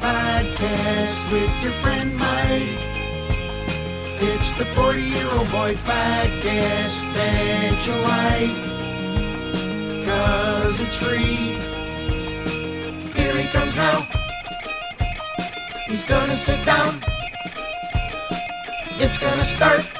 Podcast with your friend Mike. It's the 40 Year Old Boy Podcast that you like. Cause it's free. Here he comes now. He's gonna sit down. It's gonna start.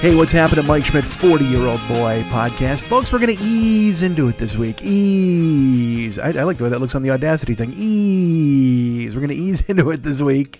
Hey, what's happening, Mike Schmidt, 40 year old boy podcast? Folks, we're going to ease into it this week. Ease. I, I like the way that looks on the Audacity thing. Ease. We're going to ease into it this week.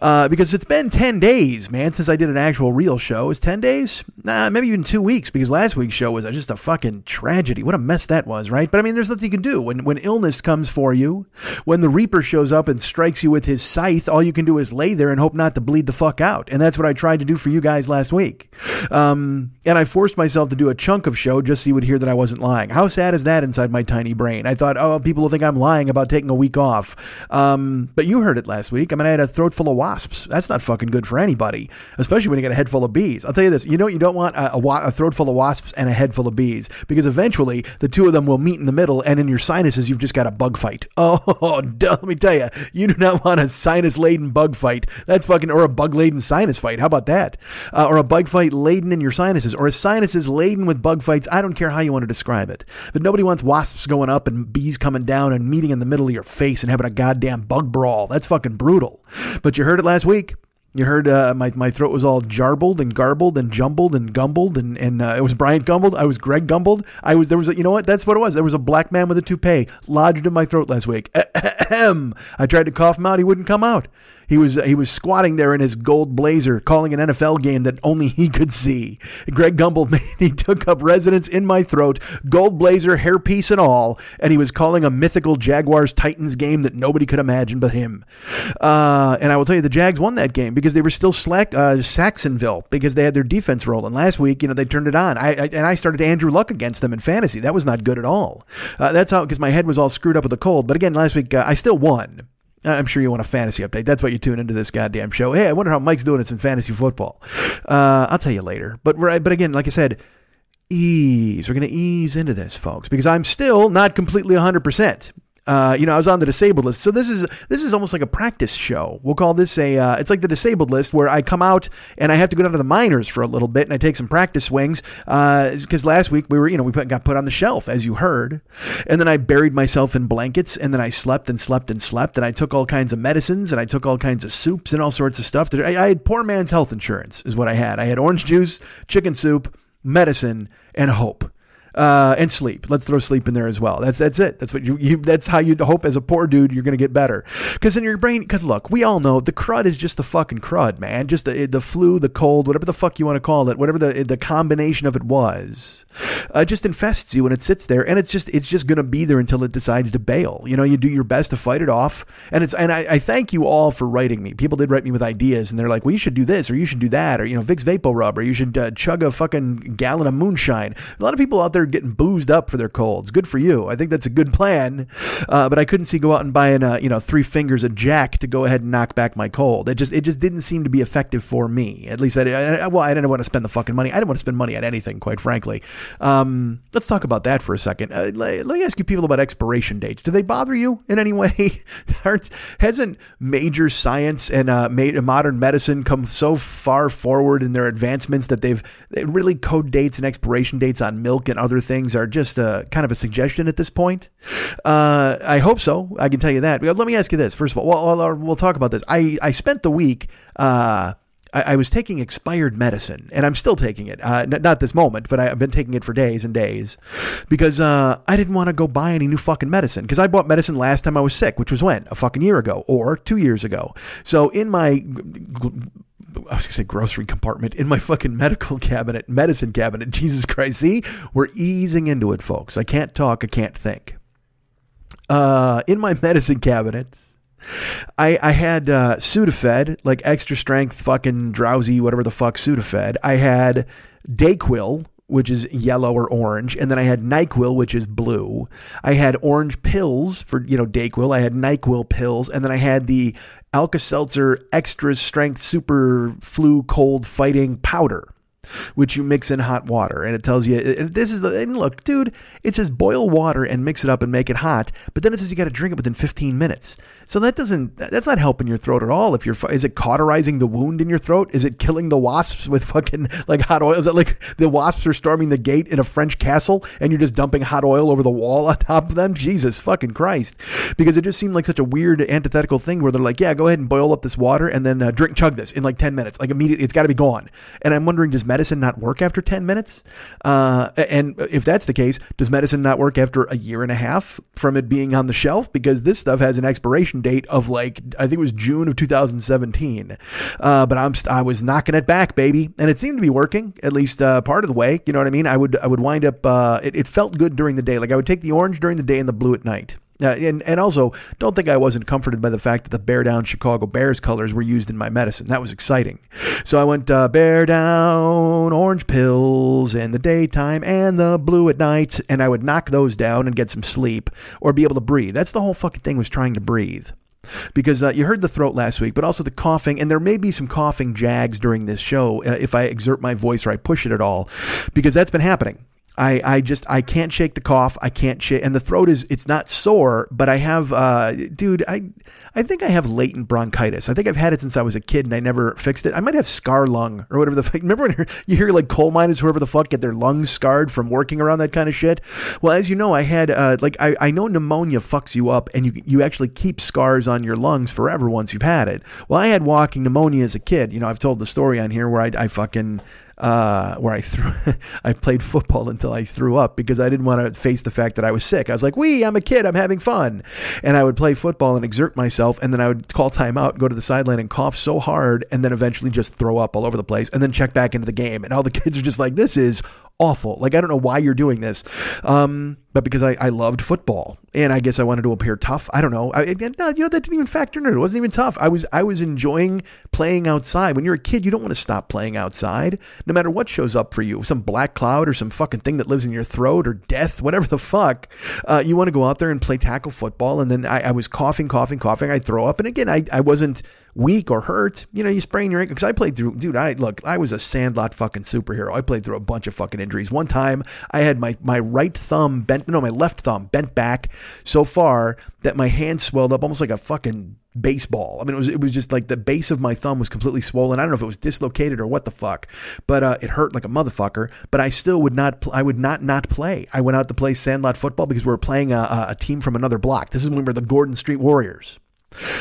Uh, because it's been 10 days, man, since I did an actual real show. It's 10 days? Nah, maybe even two weeks, because last week's show was just a fucking tragedy. What a mess that was, right? But I mean, there's nothing you can do. When, when illness comes for you, when the Reaper shows up and strikes you with his scythe, all you can do is lay there and hope not to bleed the fuck out. And that's what I tried to do for you guys last week. Um, and I forced myself to do a chunk of show just so you would hear that I wasn't lying. How sad is that inside my tiny brain? I thought, oh, people will think I'm lying about taking a week off. Um, but you heard it last week. I mean, I had a throat full of wasps. That's not fucking good for anybody, especially when you got a head full of bees. I'll tell you this: you know, you don't want a, a, a throat full of wasps and a head full of bees because eventually the two of them will meet in the middle, and in your sinuses, you've just got a bug fight. Oh, let me tell you, you do not want a sinus laden bug fight. That's fucking or a bug laden sinus fight. How about that? Uh, or a bug fight laden in your sinuses, or a sinuses laden with bug fights. I don't care how you want to describe it, but nobody wants wasps going up and bees coming down and meeting in the middle of your face and having a goddamn bug brawl. That's fucking brutal. But you heard it last week. You heard uh, my my throat was all jarbled and garbled and jumbled and gumbled and and uh, it was Brian Gumbled. I was Greg Gumbled. I was there was a, you know what that's what it was. There was a black man with a toupee lodged in my throat last week. I tried to cough him out. He wouldn't come out. He was he was squatting there in his gold blazer, calling an NFL game that only he could see. Greg Gumbel, man, he took up residence in my throat, gold blazer, hairpiece and all, and he was calling a mythical Jaguars Titans game that nobody could imagine but him. Uh, and I will tell you, the Jags won that game because they were still slack uh, Saxonville because they had their defense rolling. Last week, you know, they turned it on. I, I and I started Andrew Luck against them in fantasy. That was not good at all. Uh, that's how because my head was all screwed up with the cold. But again, last week uh, I still won. I'm sure you want a fantasy update. That's what you tune into this goddamn show. Hey, I wonder how Mike's doing it in fantasy football. Uh, I'll tell you later. But but again, like I said, ease. We're going to ease into this, folks, because I'm still not completely 100. Uh, you know, I was on the disabled list. So this is this is almost like a practice show. We'll call this a. Uh, it's like the disabled list where I come out and I have to go down to the minors for a little bit and I take some practice swings because uh, last week we were you know we put, got put on the shelf as you heard, and then I buried myself in blankets and then I slept and slept and slept and I took all kinds of medicines and I took all kinds of soups and all sorts of stuff. I, I had poor man's health insurance is what I had. I had orange juice, chicken soup, medicine, and hope uh, and sleep. Let's throw sleep in there as well. That's that's it. That's what you, you that's how you hope as a poor dude you're going to get better. Because in your brain, because look, we all know the crud is just the fucking crud, man. Just the the flu, the cold, whatever the fuck you want to call it, whatever the the combination of it was, uh, just infests you and it sits there, and it's just it's just going to be there until it decides to bail. You know, you do your best to fight it off, and it's and I, I thank you all for writing me. People did write me with ideas, and they're like, well, you should do this or you should do that, or you know, Vicks Vapor Rub, or you should uh, chug a fucking gallon of moonshine. A lot of people out there getting boozed up for their colds. Good for you. I think that's a good plan. Uh, but I couldn't see go out and buying uh, you know three fingers of Jack to go ahead and knock back my cold. It just it just didn't seem to be effective for me. At least I, I well I didn't want to spend the fucking money. I didn't want to spend money on anything, quite frankly. Um, let's talk about that for a second. Uh, let, let me ask you people about expiration dates. Do they bother you in any way? Hasn't major science and uh, modern medicine come so far forward in their advancements that they've really code dates and expiration dates on milk and other other things are just a kind of a suggestion at this point. Uh, I hope so. I can tell you that. Let me ask you this first of all. Well, we'll, we'll talk about this. I I spent the week. Uh, I, I was taking expired medicine, and I'm still taking it. Uh, n- not this moment, but I, have been taking it for days and days because uh, I didn't want to go buy any new fucking medicine. Because I bought medicine last time I was sick, which was when a fucking year ago or two years ago. So in my I was gonna say grocery compartment in my fucking medical cabinet, medicine cabinet. Jesus Christ, see, we're easing into it, folks. I can't talk, I can't think. Uh, in my medicine cabinet, I, I had uh, Sudafed, like extra strength, fucking drowsy, whatever the fuck Sudafed. I had Dayquil, which is yellow or orange, and then I had NyQuil, which is blue. I had orange pills for you know Dayquil. I had NyQuil pills, and then I had the Alka Seltzer extra strength super flu cold fighting powder which you mix in hot water. And it tells you, this is the, and look, dude, it says boil water and mix it up and make it hot, but then it says you got to drink it within 15 minutes. So that doesn't that's not helping your throat at all. If you're is it cauterizing the wound in your throat? Is it killing the wasps with fucking like hot oil? Is that like the wasps are storming the gate in a French castle and you're just dumping hot oil over the wall on top of them? Jesus fucking Christ! Because it just seemed like such a weird antithetical thing where they're like, yeah, go ahead and boil up this water and then uh, drink chug this in like ten minutes, like immediately. It's got to be gone. And I'm wondering, does medicine not work after ten minutes? Uh, and if that's the case, does medicine not work after a year and a half from it being on the shelf? Because this stuff has an expiration date of like I think it was June of 2017. Uh, but I'm I was knocking it back, baby, and it seemed to be working at least uh, part of the way. You know what I mean? I would I would wind up. Uh, it, it felt good during the day. Like I would take the orange during the day and the blue at night. Uh, and and also, don't think I wasn't comforted by the fact that the Bear Down Chicago Bears colors were used in my medicine. That was exciting. So I went uh, Bear Down orange pills in the daytime and the blue at night, and I would knock those down and get some sleep or be able to breathe. That's the whole fucking thing was trying to breathe because uh, you heard the throat last week, but also the coughing, and there may be some coughing jags during this show uh, if I exert my voice or I push it at all, because that's been happening. I, I just I can't shake the cough. I can't shake, and the throat is it's not sore, but I have, uh, dude, I I think I have latent bronchitis. I think I've had it since I was a kid and I never fixed it. I might have scar lung or whatever the fuck. Remember when you hear like coal miners, whoever the fuck, get their lungs scarred from working around that kind of shit? Well, as you know, I had uh, like I, I know pneumonia fucks you up and you you actually keep scars on your lungs forever once you've had it. Well, I had walking pneumonia as a kid. You know, I've told the story on here where I, I fucking uh, where I threw, I played football until I threw up because I didn't want to face the fact that I was sick. I was like, "Wee, I'm a kid, I'm having fun," and I would play football and exert myself, and then I would call timeout, go to the sideline, and cough so hard, and then eventually just throw up all over the place, and then check back into the game, and all the kids are just like, "This is awful. Like, I don't know why you're doing this. Um, but because I, I loved football and I guess I wanted to appear tough. I don't know. I, no, you know, that didn't even factor in it. It wasn't even tough. I was, I was enjoying playing outside. When you're a kid, you don't want to stop playing outside no matter what shows up for you. Some black cloud or some fucking thing that lives in your throat or death, whatever the fuck. Uh, you want to go out there and play tackle football. And then I, I was coughing, coughing, coughing. I'd throw up. And again, I, I wasn't, weak or hurt, you know, you sprain your ankle. Because I played through, dude. I look, I was a sandlot fucking superhero. I played through a bunch of fucking injuries. One time, I had my my right thumb bent, no, my left thumb bent back so far that my hand swelled up almost like a fucking baseball. I mean, it was it was just like the base of my thumb was completely swollen. I don't know if it was dislocated or what the fuck, but uh, it hurt like a motherfucker. But I still would not. Pl- I would not not play. I went out to play sandlot football because we were playing a, a team from another block. This is when we were the Gordon Street Warriors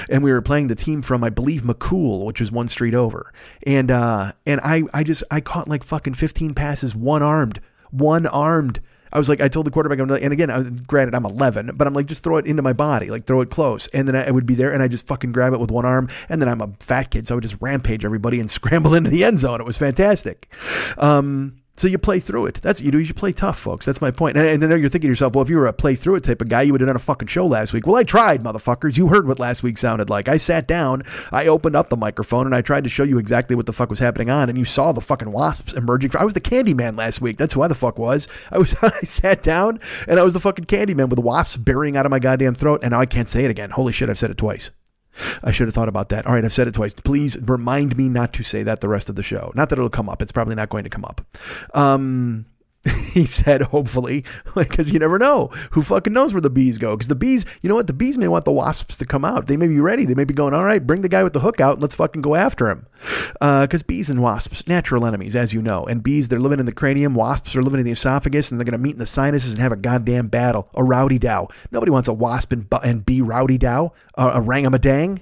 and we were playing the team from I believe McCool, which was one street over. And uh, and I I just I caught like fucking 15 passes one armed, one armed. I was like, I told the quarterback, and again, I was, granted, I'm 11, but I'm like, just throw it into my body, like throw it close, and then I would be there, and I just fucking grab it with one arm, and then I'm a fat kid, so I would just rampage everybody and scramble into the end zone. It was fantastic. Um, so you play through it. That's what you do. You play tough, folks. That's my point. And, and then you're thinking to yourself, well, if you were a play through it type of guy, you would have done a fucking show last week. Well, I tried, motherfuckers. You heard what last week sounded like. I sat down, I opened up the microphone, and I tried to show you exactly what the fuck was happening on. And you saw the fucking wasps emerging. I was the candy man last week. That's who I the fuck was. I was. I sat down, and I was the fucking candy man with wasps burying out of my goddamn throat. And now I can't say it again. Holy shit! I've said it twice. I should have thought about that. All right, I've said it twice. Please remind me not to say that the rest of the show. Not that it'll come up. It's probably not going to come up. Um, he said, hopefully, because you never know. Who fucking knows where the bees go? Because the bees, you know what? The bees may want the wasps to come out. They may be ready. They may be going, all right, bring the guy with the hook out and let's fucking go after him. Because uh, bees and wasps, natural enemies, as you know. And bees, they're living in the cranium. Wasps are living in the esophagus and they're going to meet in the sinuses and have a goddamn battle. A rowdy dow. Nobody wants a wasp and, and bee rowdy dow. Uh, a rangamadang.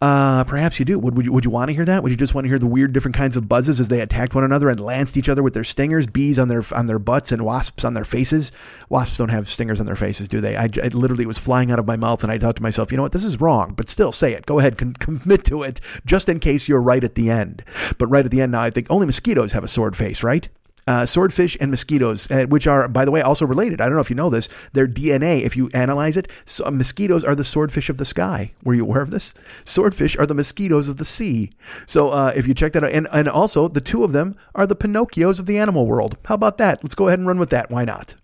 Uh, perhaps you do. Would, would you, would you want to hear that? Would you just want to hear the weird different kinds of buzzes as they attacked one another and lanced each other with their stingers, bees on their on their butts and wasps on their faces? Wasps don't have stingers on their faces, do they? I, I literally was flying out of my mouth and I thought to myself, you know what, this is wrong, but still say it. Go ahead, con- commit to it, just in case you're right at the end. But right at the end now, I think only mosquitoes have a sword face, right? Uh, swordfish and mosquitoes, uh, which are, by the way, also related. I don't know if you know this. Their DNA, if you analyze it, so, uh, mosquitoes are the swordfish of the sky. Were you aware of this? Swordfish are the mosquitoes of the sea. So uh, if you check that out, and, and also the two of them are the Pinocchios of the animal world. How about that? Let's go ahead and run with that. Why not?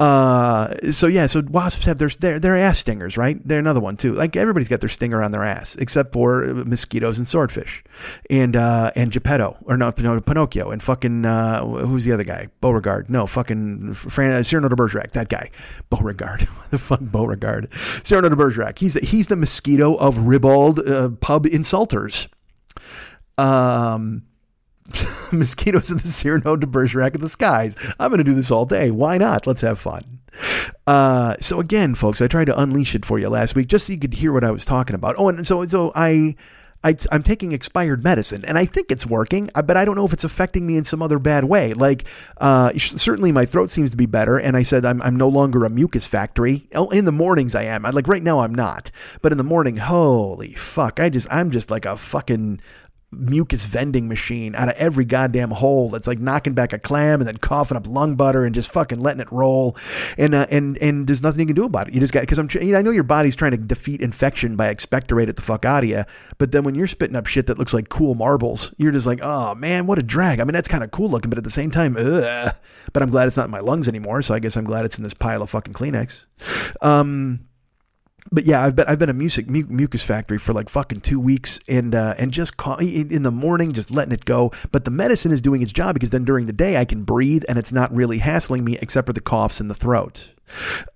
Uh, so yeah, so wasps have their, their their ass stingers, right? They're another one too. Like everybody's got their stinger on their ass, except for mosquitoes and swordfish, and uh, and Geppetto or no, no Pinocchio and fucking uh, who's the other guy? Beauregard? No, fucking Fran, uh, Cyrano de Bergerac. That guy, Beauregard. the fuck Beauregard? Cyrano de Bergerac. He's the, he's the mosquito of ribald uh, pub insulters. Um mosquitoes in the Cyrano de Bergerac of the skies. I'm going to do this all day. Why not? Let's have fun. Uh, so again, folks, I tried to unleash it for you last week just so you could hear what I was talking about. Oh, and so so I. I, am taking expired medicine, and I think it's working, uh, but I don't know if it's affecting me in some other bad way. Like, uh, certainly my throat seems to be better, and I said I'm, I'm no longer a mucus factory. Oh, in the mornings, I am. I, like right now, I'm not, but in the morning, holy fuck, I just I'm just like a fucking mucus vending machine out of every goddamn hole that's like knocking back a clam and then coughing up lung butter and just fucking letting it roll. And uh, and and there's nothing you can do about it. You just got because I'm you know, I know your body's trying to defeat infection by expectorate it the fuck out of you but then when you're spitting up shit that looks like cool marbles you're just like oh man what a drag. I mean that's kind of cool looking but at the same time ugh. but I'm glad it's not in my lungs anymore so I guess I'm glad it's in this pile of fucking Kleenex. Um but yeah, I've been I've been a music mu- mucus factory for like fucking two weeks, and uh, and just call, in the morning, just letting it go. But the medicine is doing its job because then during the day I can breathe, and it's not really hassling me except for the coughs in the throat.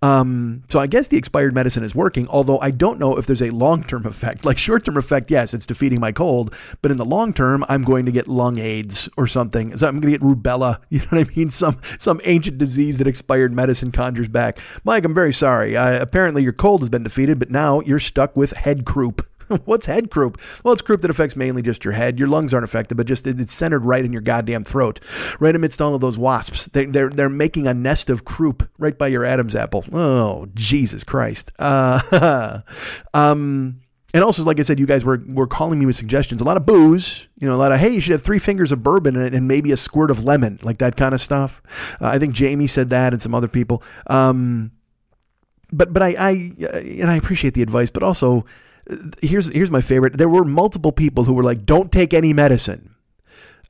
Um, so I guess the expired medicine is working, although I don't know if there's a long term effect. Like short term effect, yes, it's defeating my cold, but in the long term, I'm going to get lung AIDS or something. So I'm going to get rubella. You know what I mean? Some some ancient disease that expired medicine conjures back. Mike, I'm very sorry. Uh, apparently your cold has been defeated, but now you're stuck with head croup. What's head croup? Well, it's croup that affects mainly just your head. Your lungs aren't affected, but just it's centered right in your goddamn throat, right amidst all of those wasps. They, are they're, they're making a nest of croup right by your Adam's apple. Oh Jesus Christ! Uh, um. And also, like I said, you guys were, were calling me with suggestions. A lot of booze, you know, a lot of, hey, you should have three fingers of bourbon and, and maybe a squirt of lemon, like that kind of stuff. Uh, I think Jamie said that and some other people. Um, but but I, I, and I appreciate the advice, but also, here's here's my favorite. There were multiple people who were like, "Don't take any medicine."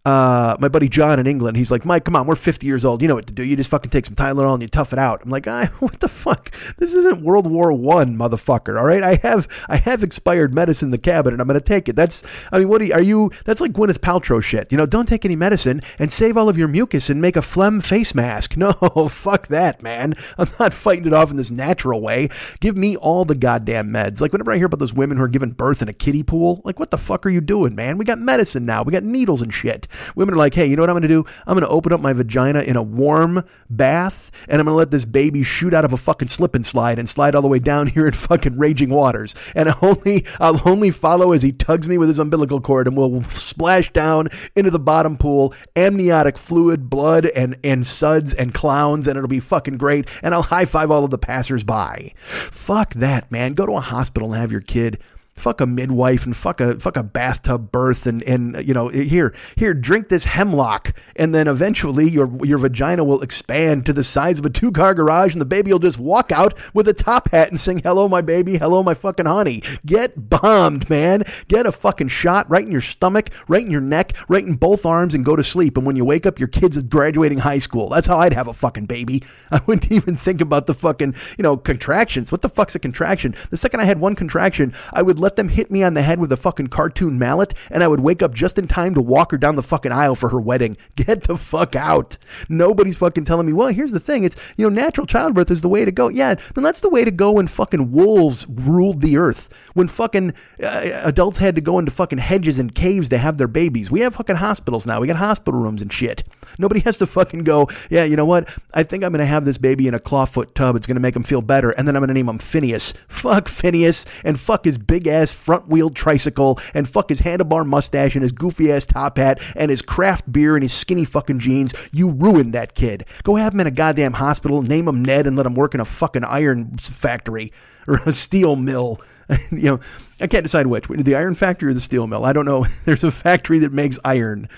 Uh, my buddy John in England, he's like, Mike, come on, we're 50 years old. You know what to do. You just fucking take some Tylenol and you tough it out. I'm like, ah, what the fuck? This isn't World War One, motherfucker. All right, I have I have expired medicine in the cabinet. I'm gonna take it. That's I mean, what are you, are you? That's like Gwyneth Paltrow shit. You know, don't take any medicine and save all of your mucus and make a phlegm face mask. No, fuck that, man. I'm not fighting it off in this natural way. Give me all the goddamn meds. Like whenever I hear about those women who are giving birth in a kiddie pool, like what the fuck are you doing, man? We got medicine now. We got needles and shit. Women are like, hey, you know what I'm going to do? I'm going to open up my vagina in a warm bath and I'm going to let this baby shoot out of a fucking slip and slide and slide all the way down here in fucking raging waters. And I'll only, I'll only follow as he tugs me with his umbilical cord and we'll splash down into the bottom pool, amniotic fluid, blood, and, and suds and clowns, and it'll be fucking great. And I'll high five all of the passersby. Fuck that, man. Go to a hospital and have your kid fuck a midwife and fuck a fuck a bathtub birth and and you know here here drink this hemlock and then eventually your your vagina will expand to the size of a two car garage and the baby will just walk out with a top hat and sing hello my baby hello my fucking honey. Get bombed man. Get a fucking shot right in your stomach right in your neck right in both arms and go to sleep. And when you wake up your kid's graduating high school. That's how I'd have a fucking baby. I wouldn't even think about the fucking you know contractions. What the fuck's a contraction? The second I had one contraction I would let let them hit me on the head with a fucking cartoon mallet, and I would wake up just in time to walk her down the fucking aisle for her wedding. Get the fuck out. Nobody's fucking telling me, well, here's the thing. It's, you know, natural childbirth is the way to go. Yeah, then that's the way to go when fucking wolves ruled the earth. When fucking uh, adults had to go into fucking hedges and caves to have their babies. We have fucking hospitals now. We got hospital rooms and shit. Nobody has to fucking go, yeah, you know what? I think I'm going to have this baby in a clawfoot tub. It's going to make him feel better. And then I'm going to name him Phineas. Fuck Phineas and fuck his big ass front wheel tricycle and fuck his handlebar mustache and his goofy ass top hat and his craft beer and his skinny fucking jeans. You ruined that kid. Go have him in a goddamn hospital, name him Ned, and let him work in a fucking iron factory or a steel mill. you know, I can't decide which. The iron factory or the steel mill. I don't know. There's a factory that makes iron.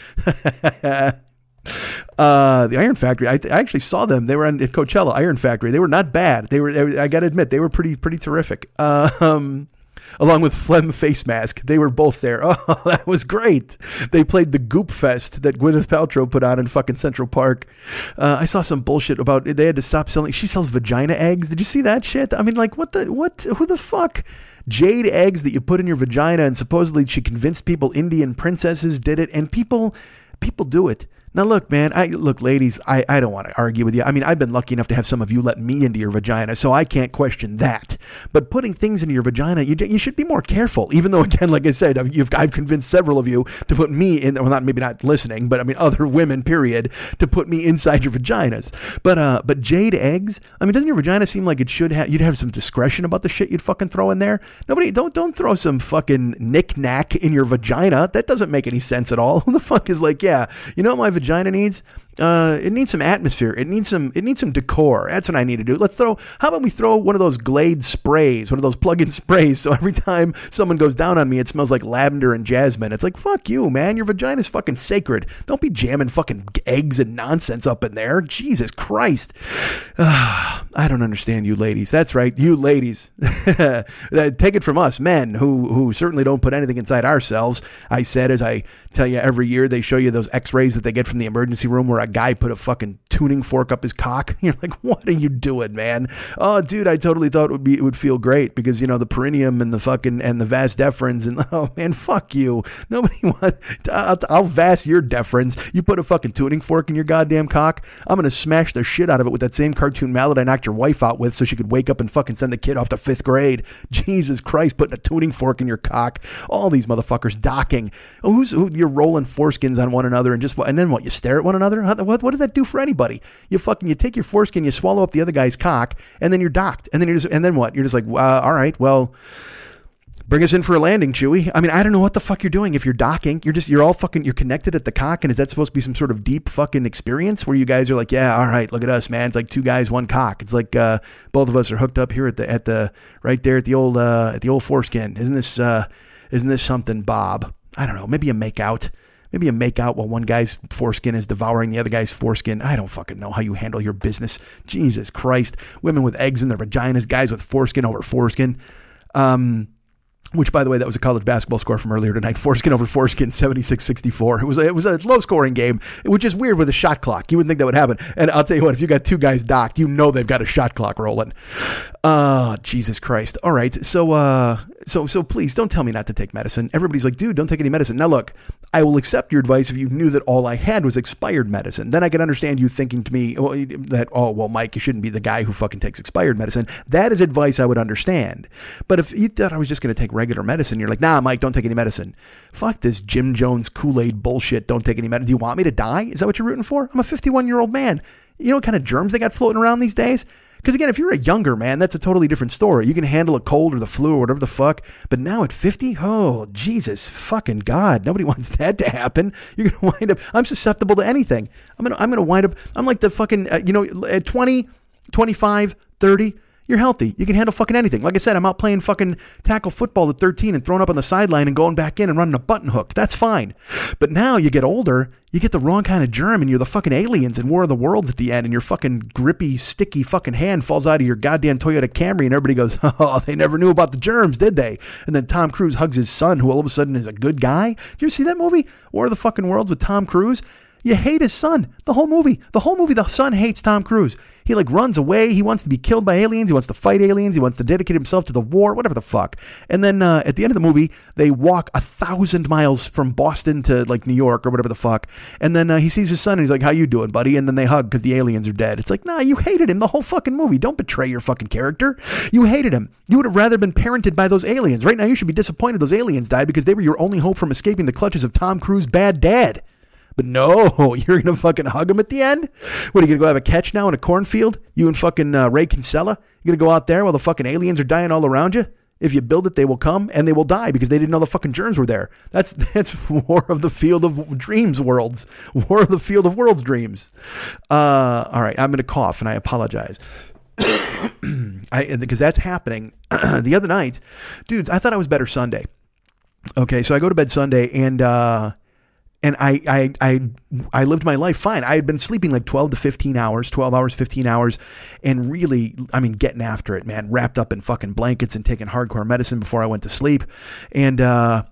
Uh, the Iron Factory. I, I, actually saw them. They were on at Coachella. Iron Factory. They were not bad. They were. I got to admit, they were pretty pretty terrific. Uh, um, along with Phlegm Face Mask, they were both there. Oh, that was great. They played the Goop Fest that Gwyneth Paltrow put on in fucking Central Park. Uh, I saw some bullshit about they had to stop selling. She sells vagina eggs. Did you see that shit? I mean, like, what the what? Who the fuck? Jade eggs that you put in your vagina, and supposedly she convinced people Indian princesses did it, and people people do it. Now, look, man, I look, ladies, I, I don't want to argue with you. I mean, I've been lucky enough to have some of you let me into your vagina, so I can't question that. But putting things into your vagina, you, you should be more careful. Even though, again, like I said, I've, I've convinced several of you to put me in, well, not maybe not listening, but I mean, other women, period, to put me inside your vaginas. But, uh, but jade eggs, I mean, doesn't your vagina seem like it should have, you'd have some discretion about the shit you'd fucking throw in there? Nobody, don't, don't throw some fucking knick-knack in your vagina. That doesn't make any sense at all. Who the fuck is like, yeah, you know my vagina needs? Uh, it needs some atmosphere. It needs some. It needs some decor. That's what I need to do. Let's throw. How about we throw one of those Glade sprays, one of those plug-in sprays, so every time someone goes down on me, it smells like lavender and jasmine. It's like fuck you, man. Your vagina's fucking sacred. Don't be jamming fucking eggs and nonsense up in there. Jesus Christ. Uh, I don't understand you, ladies. That's right, you ladies. Take it from us, men, who who certainly don't put anything inside ourselves. I said as I tell you every year they show you those X-rays that they get from the emergency room where a guy put a fucking tuning fork up his cock. You're like, what are you doing, man? Oh, dude, I totally thought it would be it would feel great because you know the perineum and the fucking and the vas deferens and oh man, fuck you. Nobody wants. I'll, I'll vas your deferens. You put a fucking tuning fork in your goddamn cock. I'm gonna smash the shit out of it with that same cartoon mallet I knocked your wife out with so she could wake up and fucking send the kid off to fifth grade. Jesus Christ, putting a tuning fork in your cock. All these motherfuckers docking. Who's who? You're rolling foreskins on one another and just and then what? You stare at one another. What, what does that do for anybody? You fucking you take your foreskin, you swallow up the other guy's cock, and then you're docked, and then you're just and then what? You're just like, uh, all right, well. Bring us in for a landing, Chewy. I mean, I don't know what the fuck you're doing if you're docking. You're just, you're all fucking, you're connected at the cock. And is that supposed to be some sort of deep fucking experience where you guys are like, yeah, all right, look at us, man. It's like two guys, one cock. It's like, uh, both of us are hooked up here at the, at the, right there at the old, uh, at the old foreskin. Isn't this, uh, isn't this something, Bob? I don't know. Maybe a make out. Maybe you make out while one guy's foreskin is devouring the other guy's foreskin. I don't fucking know how you handle your business. Jesus Christ. Women with eggs in their vaginas, guys with foreskin over foreskin. Um, which, by the way, that was a college basketball score from earlier tonight. Foreskin over foreskin, 76-64. It was a, it was a low scoring game, which is weird with a shot clock. You wouldn't think that would happen. And I'll tell you what, if you got two guys docked, you know they've got a shot clock rolling. Uh, Jesus Christ. All right. So, uh, so, so please don't tell me not to take medicine. Everybody's like, dude, don't take any medicine. Now, look, I will accept your advice if you knew that all I had was expired medicine. Then I can understand you thinking to me oh, that, oh, well, Mike, you shouldn't be the guy who fucking takes expired medicine. That is advice I would understand. But if you thought I was just going to take regular medicine, you're like, nah, Mike, don't take any medicine. Fuck this Jim Jones Kool Aid bullshit. Don't take any medicine. Do you want me to die? Is that what you're rooting for? I'm a 51 year old man. You know what kind of germs they got floating around these days? Because again, if you're a younger man, that's a totally different story. You can handle a cold or the flu or whatever the fuck. But now at 50, oh, Jesus fucking God. Nobody wants that to happen. You're going to wind up, I'm susceptible to anything. I'm going to, I'm going to wind up, I'm like the fucking, uh, you know, at 20, 25, 30, you're healthy. You can handle fucking anything. Like I said, I'm out playing fucking tackle football at 13 and throwing up on the sideline and going back in and running a button hook. That's fine. But now you get older, you get the wrong kind of germ and you're the fucking aliens in War of the Worlds at the end and your fucking grippy, sticky fucking hand falls out of your goddamn Toyota Camry and everybody goes, oh, they never knew about the germs, did they? And then Tom Cruise hugs his son who all of a sudden is a good guy. Did you ever see that movie? War of the fucking Worlds with Tom Cruise? You hate his son. The whole movie. The whole movie, the son hates Tom Cruise. He like runs away. He wants to be killed by aliens. He wants to fight aliens. He wants to dedicate himself to the war, whatever the fuck. And then uh, at the end of the movie, they walk a thousand miles from Boston to like New York or whatever the fuck. And then uh, he sees his son and he's like, "How you doing, buddy?" And then they hug because the aliens are dead. It's like, nah, you hated him the whole fucking movie. Don't betray your fucking character. You hated him. You would have rather been parented by those aliens. Right now, you should be disappointed those aliens died because they were your only hope from escaping the clutches of Tom Cruise's bad dad. But no, you're gonna fucking hug him at the end. What are you gonna go have a catch now in a cornfield? You and fucking uh, Ray Kinsella? You're gonna go out there while the fucking aliens are dying all around you? If you build it, they will come and they will die because they didn't know the fucking germs were there. That's that's War of the Field of Dreams worlds. War of the Field of Worlds dreams. Uh, all right, I'm gonna cough and I apologize. I because that's happening. the other night, dudes, I thought I was better Sunday. Okay, so I go to bed Sunday and uh and I, I I I lived my life fine. I had been sleeping like 12 to 15 hours, 12 hours, 15 hours, and really, I mean, getting after it, man. Wrapped up in fucking blankets and taking hardcore medicine before I went to sleep. And uh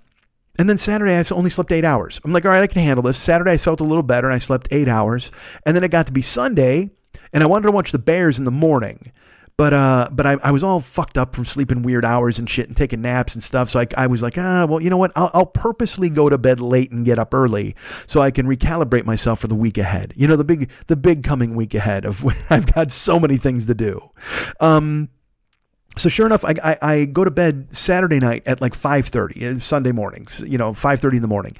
and then Saturday, I only slept eight hours. I'm like, all right, I can handle this. Saturday, I felt a little better, and I slept eight hours. And then it got to be Sunday, and I wanted to watch the Bears in the morning. But uh, but I, I was all fucked up from sleeping weird hours and shit and taking naps and stuff. So I, I was like, ah, well, you know what? I'll, I'll purposely go to bed late and get up early so I can recalibrate myself for the week ahead. You know, the big the big coming week ahead of when I've got so many things to do. Um, so sure enough, I, I, I, go to bed Saturday night at like 5.30, Sunday morning, you know, 5.30 in the morning.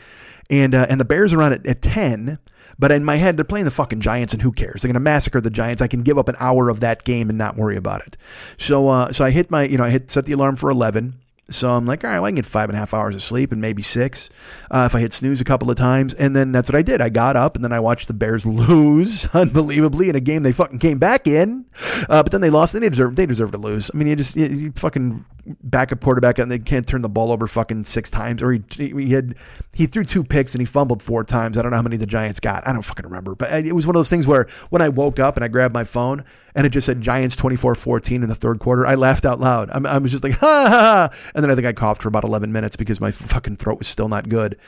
And, uh, and the Bears are on at, at 10. But in my head, they're playing the fucking Giants, and who cares? They're going to massacre the Giants. I can give up an hour of that game and not worry about it. So, uh, so I hit my, you know, I hit set the alarm for eleven. So I'm like, all right, well, I can get five and a half hours of sleep and maybe six uh, if I hit snooze a couple of times. And then that's what I did. I got up and then I watched the Bears lose unbelievably in a game they fucking came back in. Uh, but then they lost and they deserve they deserve to lose. I mean, you just you, you fucking backup quarterback and they can't turn the ball over fucking six times. Or he, he had he threw two picks and he fumbled four times. I don't know how many the Giants got. I don't fucking remember. But it was one of those things where when I woke up and I grabbed my phone and it just said Giants 24-14 in the third quarter, I laughed out loud. I, I was just like, ha, ha, ha. And then I think I coughed for about 11 minutes because my fucking throat was still not good.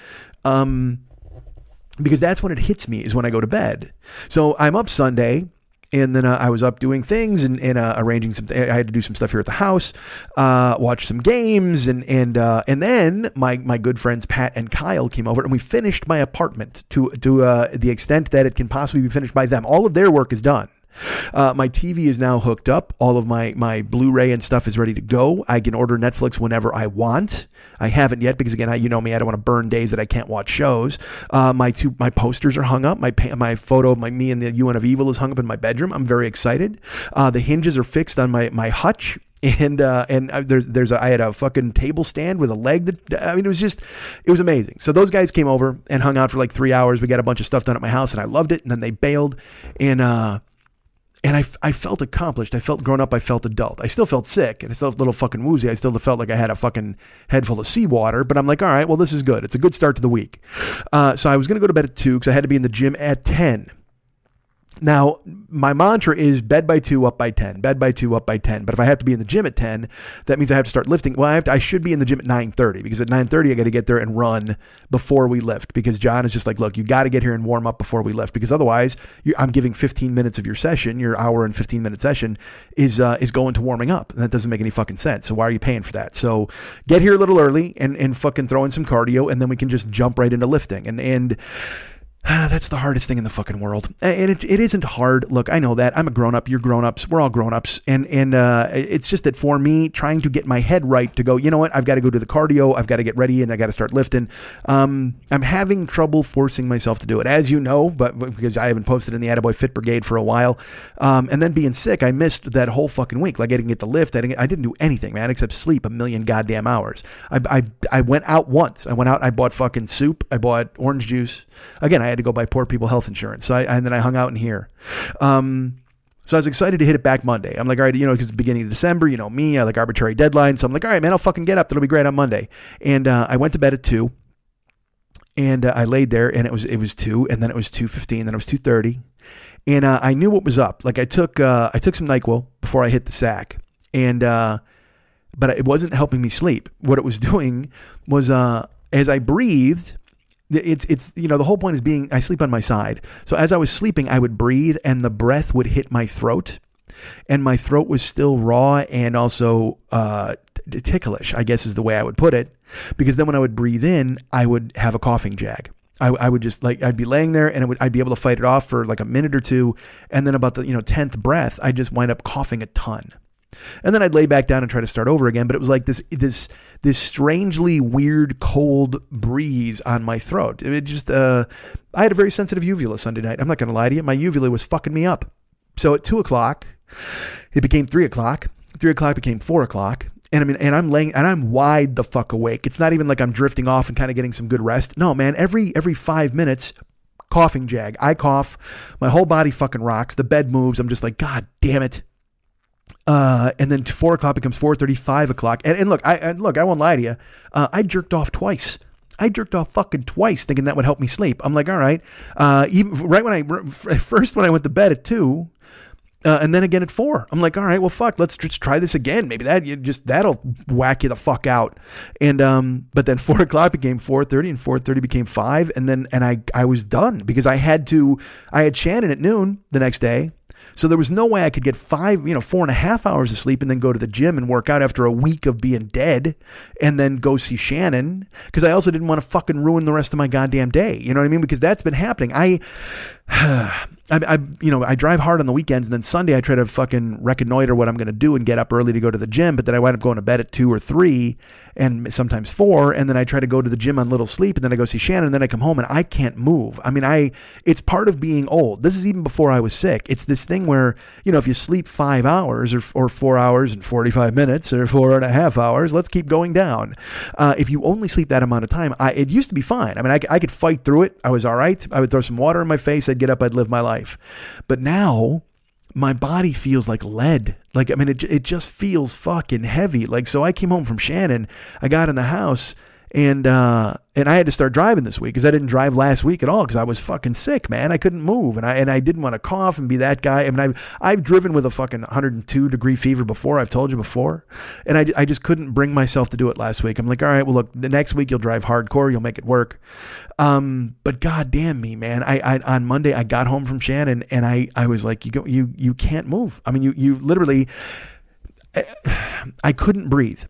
Um, because that's when it hits me is when I go to bed. So I'm up Sunday and then uh, I was up doing things and, and uh, arranging some. Th- I had to do some stuff here at the house, uh, watch some games, and and uh, and then my my good friends Pat and Kyle came over, and we finished my apartment to to uh, the extent that it can possibly be finished by them. All of their work is done. Uh, my TV is now hooked up. All of my my Blu-ray and stuff is ready to go. I can order Netflix whenever I want. I haven't yet because again, I, you know me, I don't want to burn days that I can't watch shows. Uh, my two my posters are hung up. My my photo of my me and the UN of Evil is hung up in my bedroom. I'm very excited. Uh, the hinges are fixed on my my hutch and uh, and uh, there's there's a, I had a fucking table stand with a leg that I mean it was just it was amazing. So those guys came over and hung out for like three hours. We got a bunch of stuff done at my house and I loved it. And then they bailed, and uh, and I, I felt accomplished. I felt grown up. I felt adult. I still felt sick and I still felt a little fucking woozy. I still felt like I had a fucking head full of seawater, but I'm like, all right, well, this is good. It's a good start to the week. Uh, so I was going to go to bed at two because I had to be in the gym at 10. Now, my mantra is bed by two, up by 10, bed by two, up by 10. But if I have to be in the gym at 10, that means I have to start lifting. Well, I, have to, I should be in the gym at 9.30 because at 9.30, I got to get there and run before we lift because John is just like, look, you got to get here and warm up before we lift because otherwise I'm giving 15 minutes of your session, your hour and 15 minute session is, uh, is going to warming up. And that doesn't make any fucking sense. So why are you paying for that? So get here a little early and, and fucking throw in some cardio and then we can just jump right into lifting. And, and, that's the hardest thing in the fucking world, and it, it isn't hard. Look, I know that I'm a grown up. You're grown ups. We're all grown ups, and and uh, it's just that for me, trying to get my head right to go. You know what? I've got to go to the cardio. I've got to get ready, and I got to start lifting. Um, I'm having trouble forcing myself to do it, as you know, but because I haven't posted in the Attaboy Fit Brigade for a while, um, and then being sick, I missed that whole fucking week. Like I didn't get the lift. I didn't, I didn't do anything, man, except sleep a million goddamn hours. I, I I went out once. I went out. I bought fucking soup. I bought orange juice. Again, I had to go buy poor people health insurance. So I, and then I hung out in here. Um, so I was excited to hit it back Monday. I'm like, all right, you know, because it's the beginning of December, you know me, I like arbitrary deadlines. So I'm like, all right, man, I'll fucking get up. That'll be great on Monday. And uh, I went to bed at two, and uh, I laid there, and it was it was two, and then it was two fifteen, then it was two thirty, and uh, I knew what was up. Like I took uh, I took some Nyquil before I hit the sack, and uh, but it wasn't helping me sleep. What it was doing was uh, as I breathed, It's it's you know the whole point is being I sleep on my side. So as I was sleeping, I would breathe and the breath would hit my throat, and my throat was still raw and also uh, ticklish. I guess is the way I would put it, because then when I would breathe in, I would have a coughing jag. I, I would just like I'd be laying there and would, I'd be able to fight it off for like a minute or two, and then about the you know tenth breath, I just wind up coughing a ton. And then I'd lay back down and try to start over again. But it was like this this this strangely weird cold breeze on my throat. It just uh, I had a very sensitive uvula Sunday night. I'm not gonna lie to you. My uvula was fucking me up. So at two o'clock, it became three o'clock. Three o'clock became four o'clock. And I mean, and I'm laying and I'm wide the fuck awake. It's not even like I'm drifting off and kind of getting some good rest. No, man, every every five minutes, coughing jag. I cough, my whole body fucking rocks. The bed moves. I'm just like, God damn it. Uh, and then four o'clock becomes four thirty, five o'clock. And, and look, I and look, I won't lie to you. Uh, I jerked off twice. I jerked off fucking twice, thinking that would help me sleep. I'm like, all right. Uh, even right when I first when I went to bed at two, uh, and then again at four. I'm like, all right, well, fuck, let's just try this again. Maybe that you just that'll whack you the fuck out. And um, but then four o'clock became four thirty, and four thirty became five, and then and I I was done because I had to. I had Shannon at noon the next day, so there was no way I could get five, you know, four and a half hours of sleep and then go to the gym and work out after a week of being dead and then go see Shannon. Because I also didn't want to fucking ruin the rest of my goddamn day. You know what I mean? Because that's been happening. I I, I, you know, I drive hard on the weekends, and then Sunday I try to fucking reconnoiter what I'm going to do and get up early to go to the gym. But then I wind up going to bed at two or three, and sometimes four, and then I try to go to the gym on little sleep, and then I go see Shannon, and then I come home and I can't move. I mean, I it's part of being old. This is even before I was sick. It's this thing where you know if you sleep five hours or or four hours and forty five minutes or four and a half hours, let's keep going down. Uh, if you only sleep that amount of time, I it used to be fine. I mean, I, I could fight through it. I was all right. I would throw some water in my face. I'd get up, I'd live my life. But now my body feels like lead. Like, I mean, it, it just feels fucking heavy. Like, so I came home from Shannon, I got in the house and uh, and I had to start driving this week because I didn't drive last week at all because I was fucking sick, man. I couldn't move, and I and I didn't want to cough and be that guy. I mean, I've I've driven with a fucking 102 degree fever before. I've told you before, and I, I just couldn't bring myself to do it last week. I'm like, all right, well, look, the next week you'll drive hardcore, you'll make it work. Um, but god damn me, man. I, I on Monday I got home from Shannon and I I was like, you go, you you can't move. I mean, you you literally, I couldn't breathe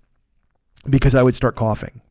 because I would start coughing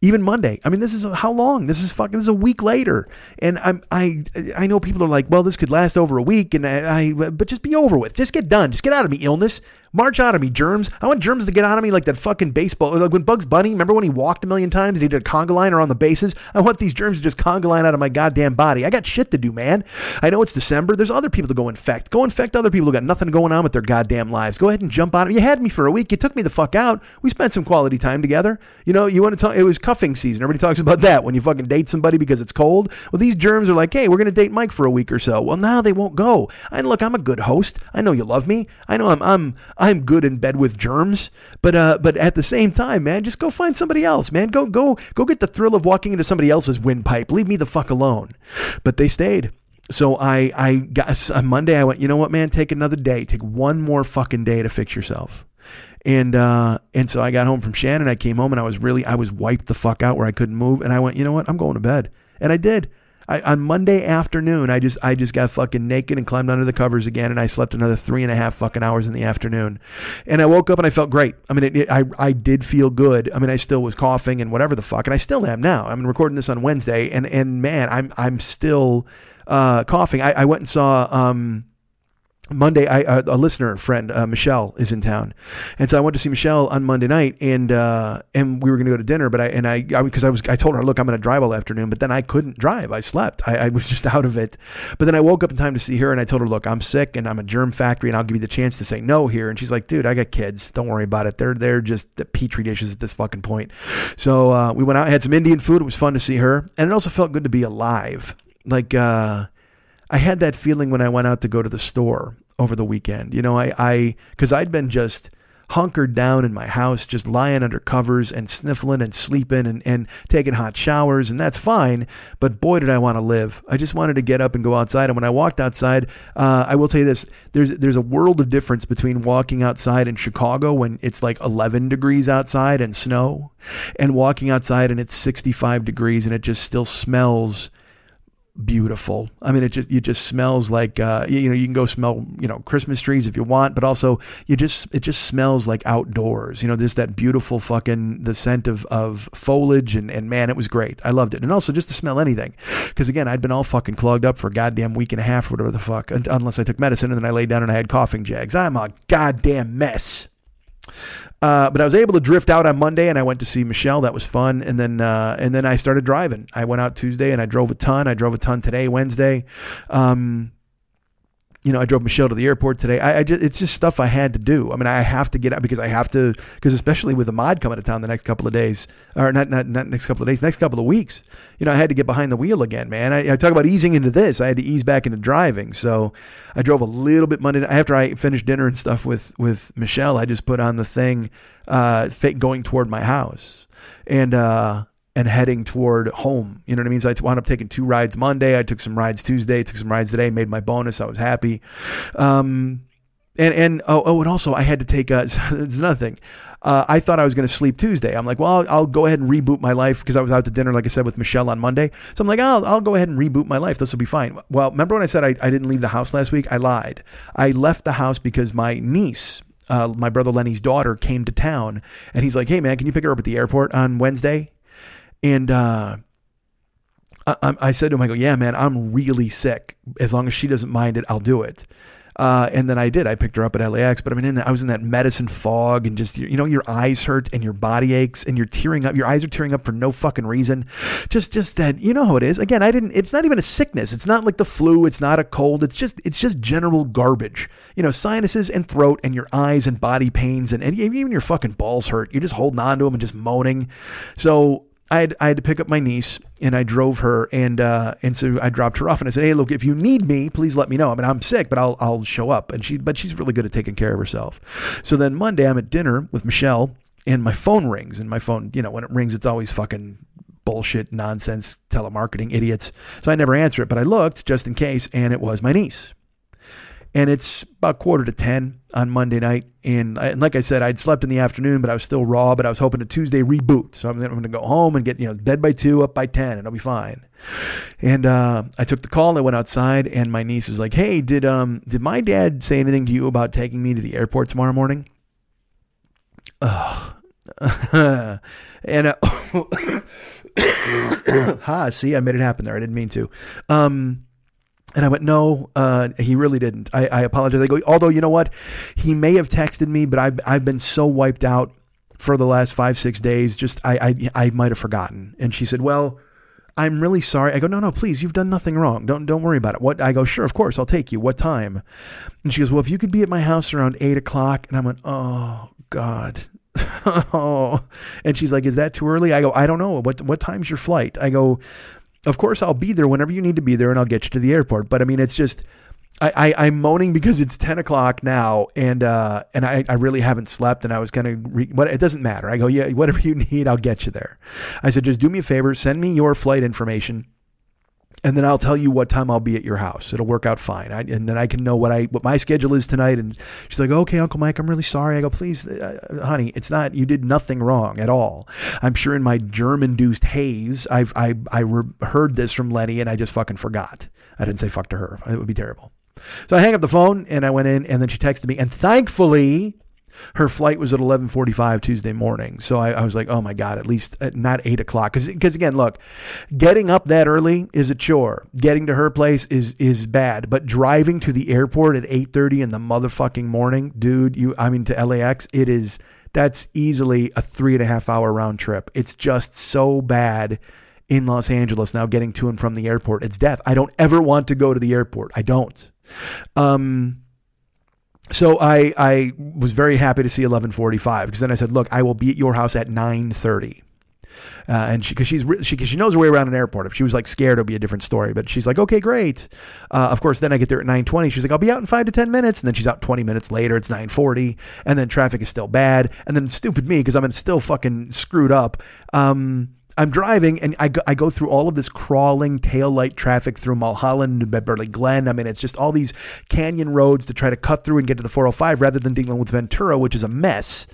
even Monday. I mean, this is how long? This is fucking. This is a week later, and I'm I I know people are like, well, this could last over a week, and I, I but just be over with. Just get done. Just get out of me, illness. March out of me, germs. I want germs to get out of me like that fucking baseball. Like when Bugs Bunny, remember when he walked a million times and he did a conga line around the bases? I want these germs to just conga line out of my goddamn body. I got shit to do, man. I know it's December. There's other people to go infect. Go infect other people who got nothing going on with their goddamn lives. Go ahead and jump on it. You had me for a week. You took me the fuck out. We spent some quality time together. You know, you want to talk, it was cuffing season. Everybody talks about that when you fucking date somebody because it's cold. Well, these germs are like, hey, we're going to date Mike for a week or so. Well, now they won't go. And look, I'm a good host. I know you love me. I know I'm, I'm, I'm good in bed with germs. But uh, but at the same time, man, just go find somebody else, man. Go go go get the thrill of walking into somebody else's windpipe. Leave me the fuck alone. But they stayed. So I I got on Monday. I went. You know what, man? Take another day. Take one more fucking day to fix yourself. And uh, and so I got home from Shannon. I came home and I was really I was wiped the fuck out where I couldn't move. And I went. You know what? I'm going to bed. And I did. I, on Monday afternoon, I just I just got fucking naked and climbed under the covers again, and I slept another three and a half fucking hours in the afternoon, and I woke up and I felt great. I mean, it, it, I I did feel good. I mean, I still was coughing and whatever the fuck, and I still am now. I'm recording this on Wednesday, and and man, I'm I'm still uh, coughing. I, I went and saw. Um, Monday, I, uh, a listener friend, uh, Michelle, is in town, and so I went to see Michelle on Monday night, and uh, and we were going to go to dinner, but I and I because I, was I told her, look, I'm going to drive all afternoon, but then I couldn't drive, I slept, I, I, was just out of it, but then I woke up in time to see her, and I told her, look, I'm sick, and I'm a germ factory, and I'll give you the chance to say no here, and she's like, dude, I got kids, don't worry about it, they're they're just the petri dishes at this fucking point, so uh, we went out, and had some Indian food, it was fun to see her, and it also felt good to be alive, like. I had that feeling when I went out to go to the store over the weekend. You know, I, I, cause I'd been just hunkered down in my house, just lying under covers and sniffling and sleeping and, and taking hot showers, and that's fine. But boy, did I want to live. I just wanted to get up and go outside. And when I walked outside, uh, I will tell you this: there's there's a world of difference between walking outside in Chicago when it's like 11 degrees outside and snow, and walking outside and it's 65 degrees and it just still smells beautiful. I mean, it just it just smells like uh, you, know you can go smell you know Christmas trees if you want, but also you just it just smells like outdoors. You know, there's that beautiful fucking the scent of of foliage and and man, it was great. I loved it, and also just to smell anything, because again, I'd been all fucking clogged up for a goddamn week and a half, or whatever the fuck, unless I took medicine and then I laid down and I had coughing jags. I'm a goddamn mess. Uh, but I was able to drift out on Monday, and I went to see Michelle. That was fun, and then uh, and then I started driving. I went out Tuesday, and I drove a ton. I drove a ton today, Wednesday. Um, you know, I drove Michelle to the airport today. I, I just, it's just stuff I had to do. I mean, I have to get out because I have to, because especially with the mod coming to town the next couple of days, or not, not, not next couple of days, next couple of weeks, you know, I had to get behind the wheel again, man. I, I talk about easing into this. I had to ease back into driving. So I drove a little bit Monday. After I finished dinner and stuff with, with Michelle, I just put on the thing, uh, going toward my house. And, uh, and heading toward home. You know what I mean? So I wound up taking two rides Monday. I took some rides Tuesday, took some rides today, made my bonus. I was happy. Um, and, and, oh, oh, and also I had to take, uh, it's nothing. Uh, I thought I was going to sleep Tuesday. I'm like, well, I'll, I'll go ahead and reboot my life because I was out to dinner, like I said, with Michelle on Monday. So I'm like, I'll, I'll go ahead and reboot my life. This will be fine. Well, remember when I said I, I didn't leave the house last week? I lied. I left the house because my niece, uh, my brother Lenny's daughter, came to town and he's like, hey, man, can you pick her up at the airport on Wednesday? And uh, I, I, said to him, I go, yeah, man, I'm really sick. As long as she doesn't mind it, I'll do it. Uh, and then I did. I picked her up at LAX, but I mean, in the, I was in that medicine fog, and just you know, your eyes hurt and your body aches, and you're tearing up. Your eyes are tearing up for no fucking reason. Just, just that you know how it is. Again, I didn't. It's not even a sickness. It's not like the flu. It's not a cold. It's just, it's just general garbage. You know, sinuses and throat, and your eyes and body pains, and, and even your fucking balls hurt. You're just holding on to them and just moaning. So I had, I had to pick up my niece and I drove her and uh, and so I dropped her off and I said, hey, look, if you need me, please let me know. I mean, I'm sick, but I'll I'll show up. And she but she's really good at taking care of herself. So then Monday I'm at dinner with Michelle and my phone rings and my phone, you know, when it rings, it's always fucking bullshit, nonsense, telemarketing idiots. So I never answer it, but I looked just in case, and it was my niece and it's about quarter to 10 on Monday night. And, and, like I said, I'd slept in the afternoon, but I was still raw, but I was hoping to Tuesday reboot. So I'm, I'm going to go home and get, you know, bed by two, up by 10, and I'll be fine. And uh, I took the call I went outside, and my niece is like, hey, did, um, did my dad say anything to you about taking me to the airport tomorrow morning? Ugh. and, uh, ha, see, I made it happen there. I didn't mean to. Um, and I went, no, uh, he really didn't. I, I apologize. I go, although you know what, he may have texted me, but I've I've been so wiped out for the last five six days. Just I I, I might have forgotten. And she said, well, I'm really sorry. I go, no, no, please, you've done nothing wrong. Don't don't worry about it. What I go, sure, of course, I'll take you. What time? And she goes, well, if you could be at my house around eight o'clock. And I went, oh God. oh, and she's like, "Is that too early?" I go, "I don't know. What what time's your flight?" I go, of course, I'll be there whenever you need to be there and I'll get you to the airport. But I mean, it's just, I, I, am moaning because it's 10 o'clock now and, uh, and I, I really haven't slept and I was going to, re- what, it doesn't matter. I go, yeah, whatever you need, I'll get you there. I said, just do me a favor, send me your flight information and then I'll tell you what time I'll be at your house. It'll work out fine, I, and then I can know what I what my schedule is tonight. And she's like, "Okay, Uncle Mike, I'm really sorry." I go, "Please, uh, honey, it's not. You did nothing wrong at all. I'm sure in my germ-induced haze, I've I I re- heard this from Lenny, and I just fucking forgot. I didn't say fuck to her. It would be terrible." So I hang up the phone and I went in, and then she texted me, and thankfully her flight was at 11:45 Tuesday morning. So I, I, was like, oh my god, at least at not eight o'clock. Because again, look, getting up that early is a chore. Getting to her place is is bad. But driving to the airport at 8:30 in the motherfucking morning, dude, you I mean to LAX, it is that's easily a three and a half hour round trip. It's just so bad in Los Angeles now getting to and from the airport. It's death. I don't ever want to go to the airport. I don't. Um, so I I was very happy to see 11:45 because then I said, "Look, I will be at your house at 9:30." uh, and she because she's she cause she knows her way around an airport. If she was like scared, it'd be a different story. But she's like, okay, great. Uh, of course, then I get there at nine twenty. She's like, I'll be out in five to ten minutes, and then she's out twenty minutes later. It's nine forty, and then traffic is still bad, and then stupid me because I'm still fucking screwed up. Um, I'm driving and I go, I go through all of this crawling taillight traffic through Mulholland and Beverly Glen. I mean, it's just all these canyon roads to try to cut through and get to the 405 rather than dealing with Ventura, which is a mess.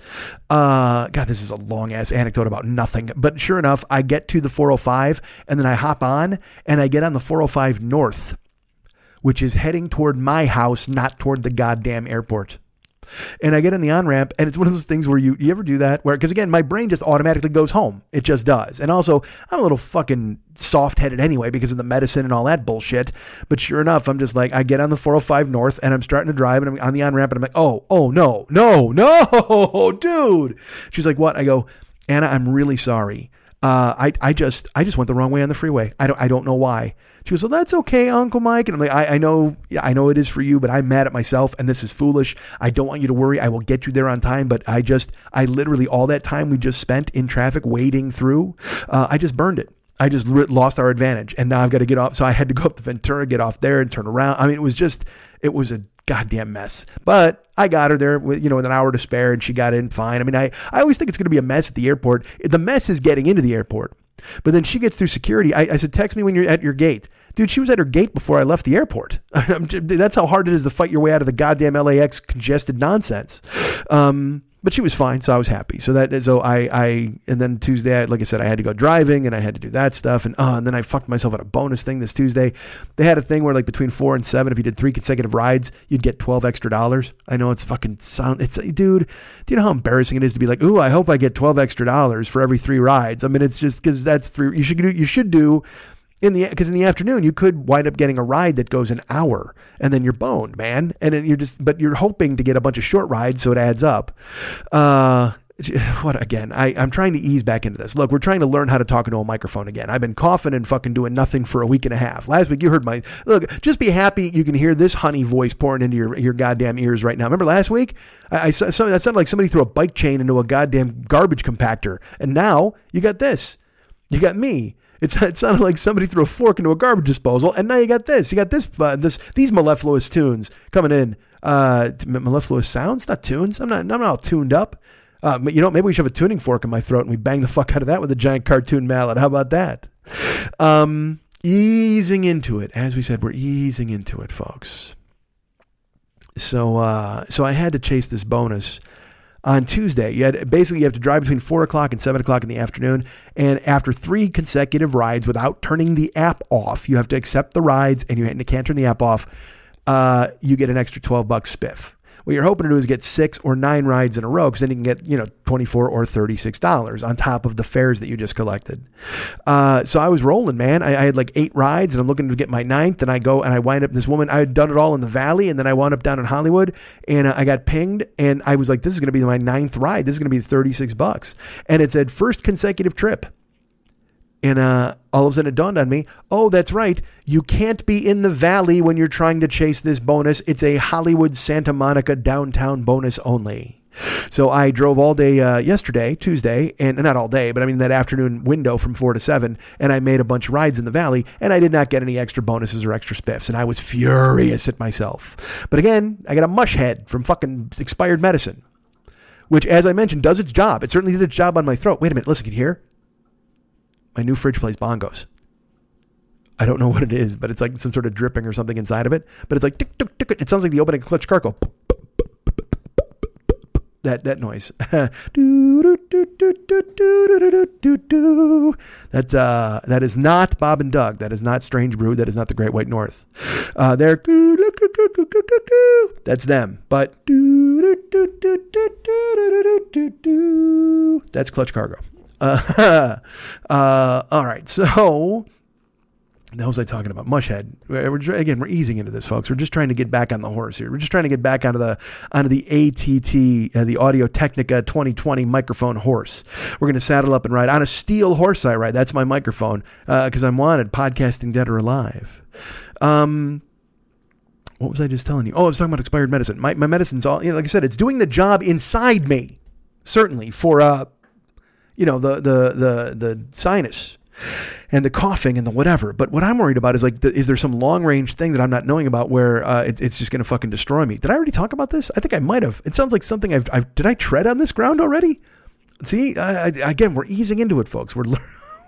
Uh, God, this is a long ass anecdote about nothing. But sure enough, I get to the 405 and then I hop on and I get on the 405 North, which is heading toward my house, not toward the goddamn airport. And I get on the on ramp, and it's one of those things where you you ever do that where because again my brain just automatically goes home. It just does. And also I'm a little fucking soft headed anyway because of the medicine and all that bullshit. But sure enough, I'm just like I get on the 405 North and I'm starting to drive and I'm on the on ramp and I'm like oh oh no no no dude. She's like what? I go Anna, I'm really sorry. Uh, I, I just I just went the wrong way on the freeway. I don't I don't know why. She goes, well, that's okay, Uncle Mike. And I'm like, I, I know, I know it is for you, but I'm mad at myself, and this is foolish. I don't want you to worry. I will get you there on time, but I just, I literally all that time we just spent in traffic waiting through, uh, I just burned it. I just lost our advantage, and now I've got to get off. So I had to go up to Ventura, get off there, and turn around. I mean, it was just, it was a goddamn mess. But I got her there with, you know, with an hour to spare and she got in fine. I mean, I, I always think it's going to be a mess at the airport. The mess is getting into the airport. But then she gets through security. I, I said, text me when you're at your gate. Dude, she was at her gate before I left the airport. That's how hard it is to fight your way out of the goddamn LAX congested nonsense. Um, but she was fine, so I was happy. So that so I I and then Tuesday, I, like I said, I had to go driving and I had to do that stuff, and uh, and then I fucked myself at a bonus thing this Tuesday. They had a thing where like between four and seven, if you did three consecutive rides, you'd get twelve extra dollars. I know it's fucking sound. It's dude, do you know how embarrassing it is to be like, ooh, I hope I get twelve extra dollars for every three rides. I mean, it's just because that's three. You should do you should do in the because in the afternoon you could wind up getting a ride that goes an hour and then you're boned man. And then you're just but you're hoping to get a bunch of short rides so it adds up. Uh what again I, i'm trying to ease back into this. Look we're trying to learn how to talk into a microphone again. I've been coughing and fucking doing nothing for a week and a half. Last week you heard my look just be happy you can hear this honey voice pouring into your, your goddamn ears right now. Remember last week? I, I that sounded like somebody threw a bike chain into a goddamn garbage compactor and now you got this. You got me it sounded like somebody threw a fork into a garbage disposal, and now you got this. You got this. Uh, this these mellifluous tunes coming in. Uh, mellifluous sounds, not tunes. I'm not. I'm not all tuned up. Uh, you know, maybe we should have a tuning fork in my throat and we bang the fuck out of that with a giant cartoon mallet. How about that? Um, easing into it, as we said, we're easing into it, folks. So, uh, so I had to chase this bonus on Tuesday. You had basically you have to drive between four o'clock and seven o'clock in the afternoon, and after three consecutive rides without turning the app off, you have to accept the rides, and you can't turn the app off. Uh, you get an extra twelve bucks spiff. What you're hoping to do is get six or nine rides in a row because then you can get, you know, 24 or $36 on top of the fares that you just collected. Uh, so I was rolling, man. I, I, had like eight rides and I'm looking to get my ninth. And I go and I wind up, this woman, I had done it all in the valley and then I wound up down in Hollywood and uh, I got pinged and I was like, this is going to be my ninth ride. This is going to be 36 bucks. And it said first consecutive trip. And uh, all of a sudden it dawned on me oh, that's right. You can't be in the valley when you're trying to chase this bonus. It's a Hollywood Santa Monica downtown bonus only. So I drove all day uh, yesterday, Tuesday, and not all day, but I mean that afternoon window from four to seven, and I made a bunch of rides in the valley, and I did not get any extra bonuses or extra spiffs, and I was furious at myself. But again, I got a mush head from fucking expired medicine, which, as I mentioned, does its job. It certainly did its job on my throat. Wait a minute, listen, can you hear? My new fridge plays bongos. I don't know what it is, but it's like some sort of dripping or something inside of it. But it's like tick, tick, tick, it sounds like the opening of Clutch Cargo. That that noise. That uh, that is not Bob and Doug. That is not Strange Brew. That is not the Great White North. Uh, they're that's them. But that's Clutch Cargo. Uh, uh, all right. So, what was I talking about? Mushhead. We're, again, we're easing into this, folks. We're just trying to get back on the horse here. We're just trying to get back onto the onto the ATT, uh, the Audio Technica 2020 microphone horse. We're going to saddle up and ride on a steel horse. I ride. That's my microphone because uh, I'm wanted, podcasting dead or alive. Um, what was I just telling you? Oh, I was talking about expired medicine. My, my medicine's all, you know, like I said, it's doing the job inside me, certainly for uh, you know, the the the the sinus and the coughing and the whatever. But what I'm worried about is like, is there some long range thing that I'm not knowing about where uh, it, it's just going to fucking destroy me? Did I already talk about this? I think I might have. It sounds like something I've, I've did I tread on this ground already? See, I, I, again, we're easing into it, folks. We're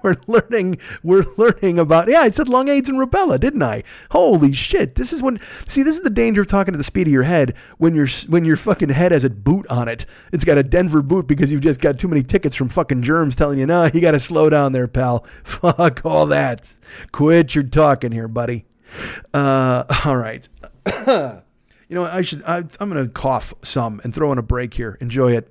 we're learning we're learning about yeah i said long aids and rubella didn't i? Holy shit. This is when see this is the danger of talking to the speed of your head when your when your fucking head has a boot on it. It's got a denver boot because you've just got too many tickets from fucking germs telling you no you got to slow down there pal. Fuck all that. Quit your talking here buddy. Uh all right. You know i should I, i'm gonna cough some and throw in a break here. Enjoy it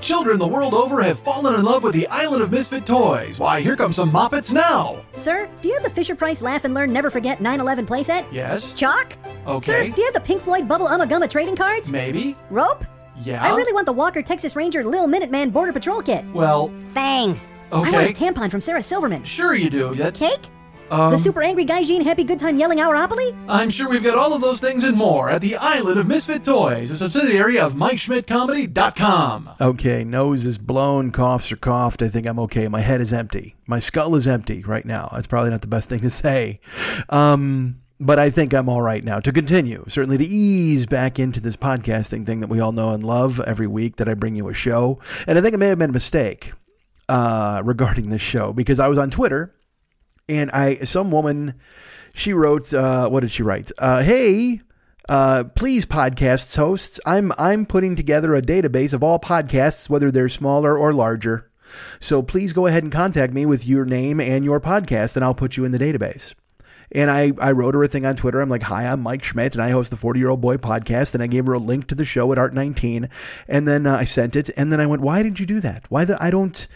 Children the world over have fallen in love with the island of misfit toys. Why, here come some Moppets now. Sir, do you have the Fisher Price Laugh and Learn Never Forget 9/11 playset? Yes. Chalk? Okay. Sir, do you have the Pink Floyd Bubble Ummagumma trading cards? Maybe. Rope? Yeah. I really want the Walker Texas Ranger Lil Minuteman Border Patrol kit. Well, Fangs. Okay. I want a tampon from Sarah Silverman. sure you do. That, Cake? Um, the super angry Gaijin Happy Good Time Yelling Houropoly? I'm sure we've got all of those things and more at the Island of Misfit Toys, a subsidiary of MikeSchmidtComedy.com. Okay, nose is blown, coughs are coughed. I think I'm okay. My head is empty. My skull is empty right now. That's probably not the best thing to say. Um, but I think I'm all right now. To continue, certainly to ease back into this podcasting thing that we all know and love every week that I bring you a show. And I think it may have been a mistake uh, regarding this show because I was on Twitter and I some woman she wrote uh, what did she write? Uh, hey, uh, please podcasts hosts, I'm I'm putting together a database of all podcasts, whether they're smaller or larger. So please go ahead and contact me with your name and your podcast, and I'll put you in the database. And I, I wrote her a thing on Twitter. I'm like, hi, I'm Mike Schmidt, and I host the 40 year old boy podcast. And I gave her a link to the show at Art19. And then uh, I sent it. And then I went, why did you do that? Why the, I don't,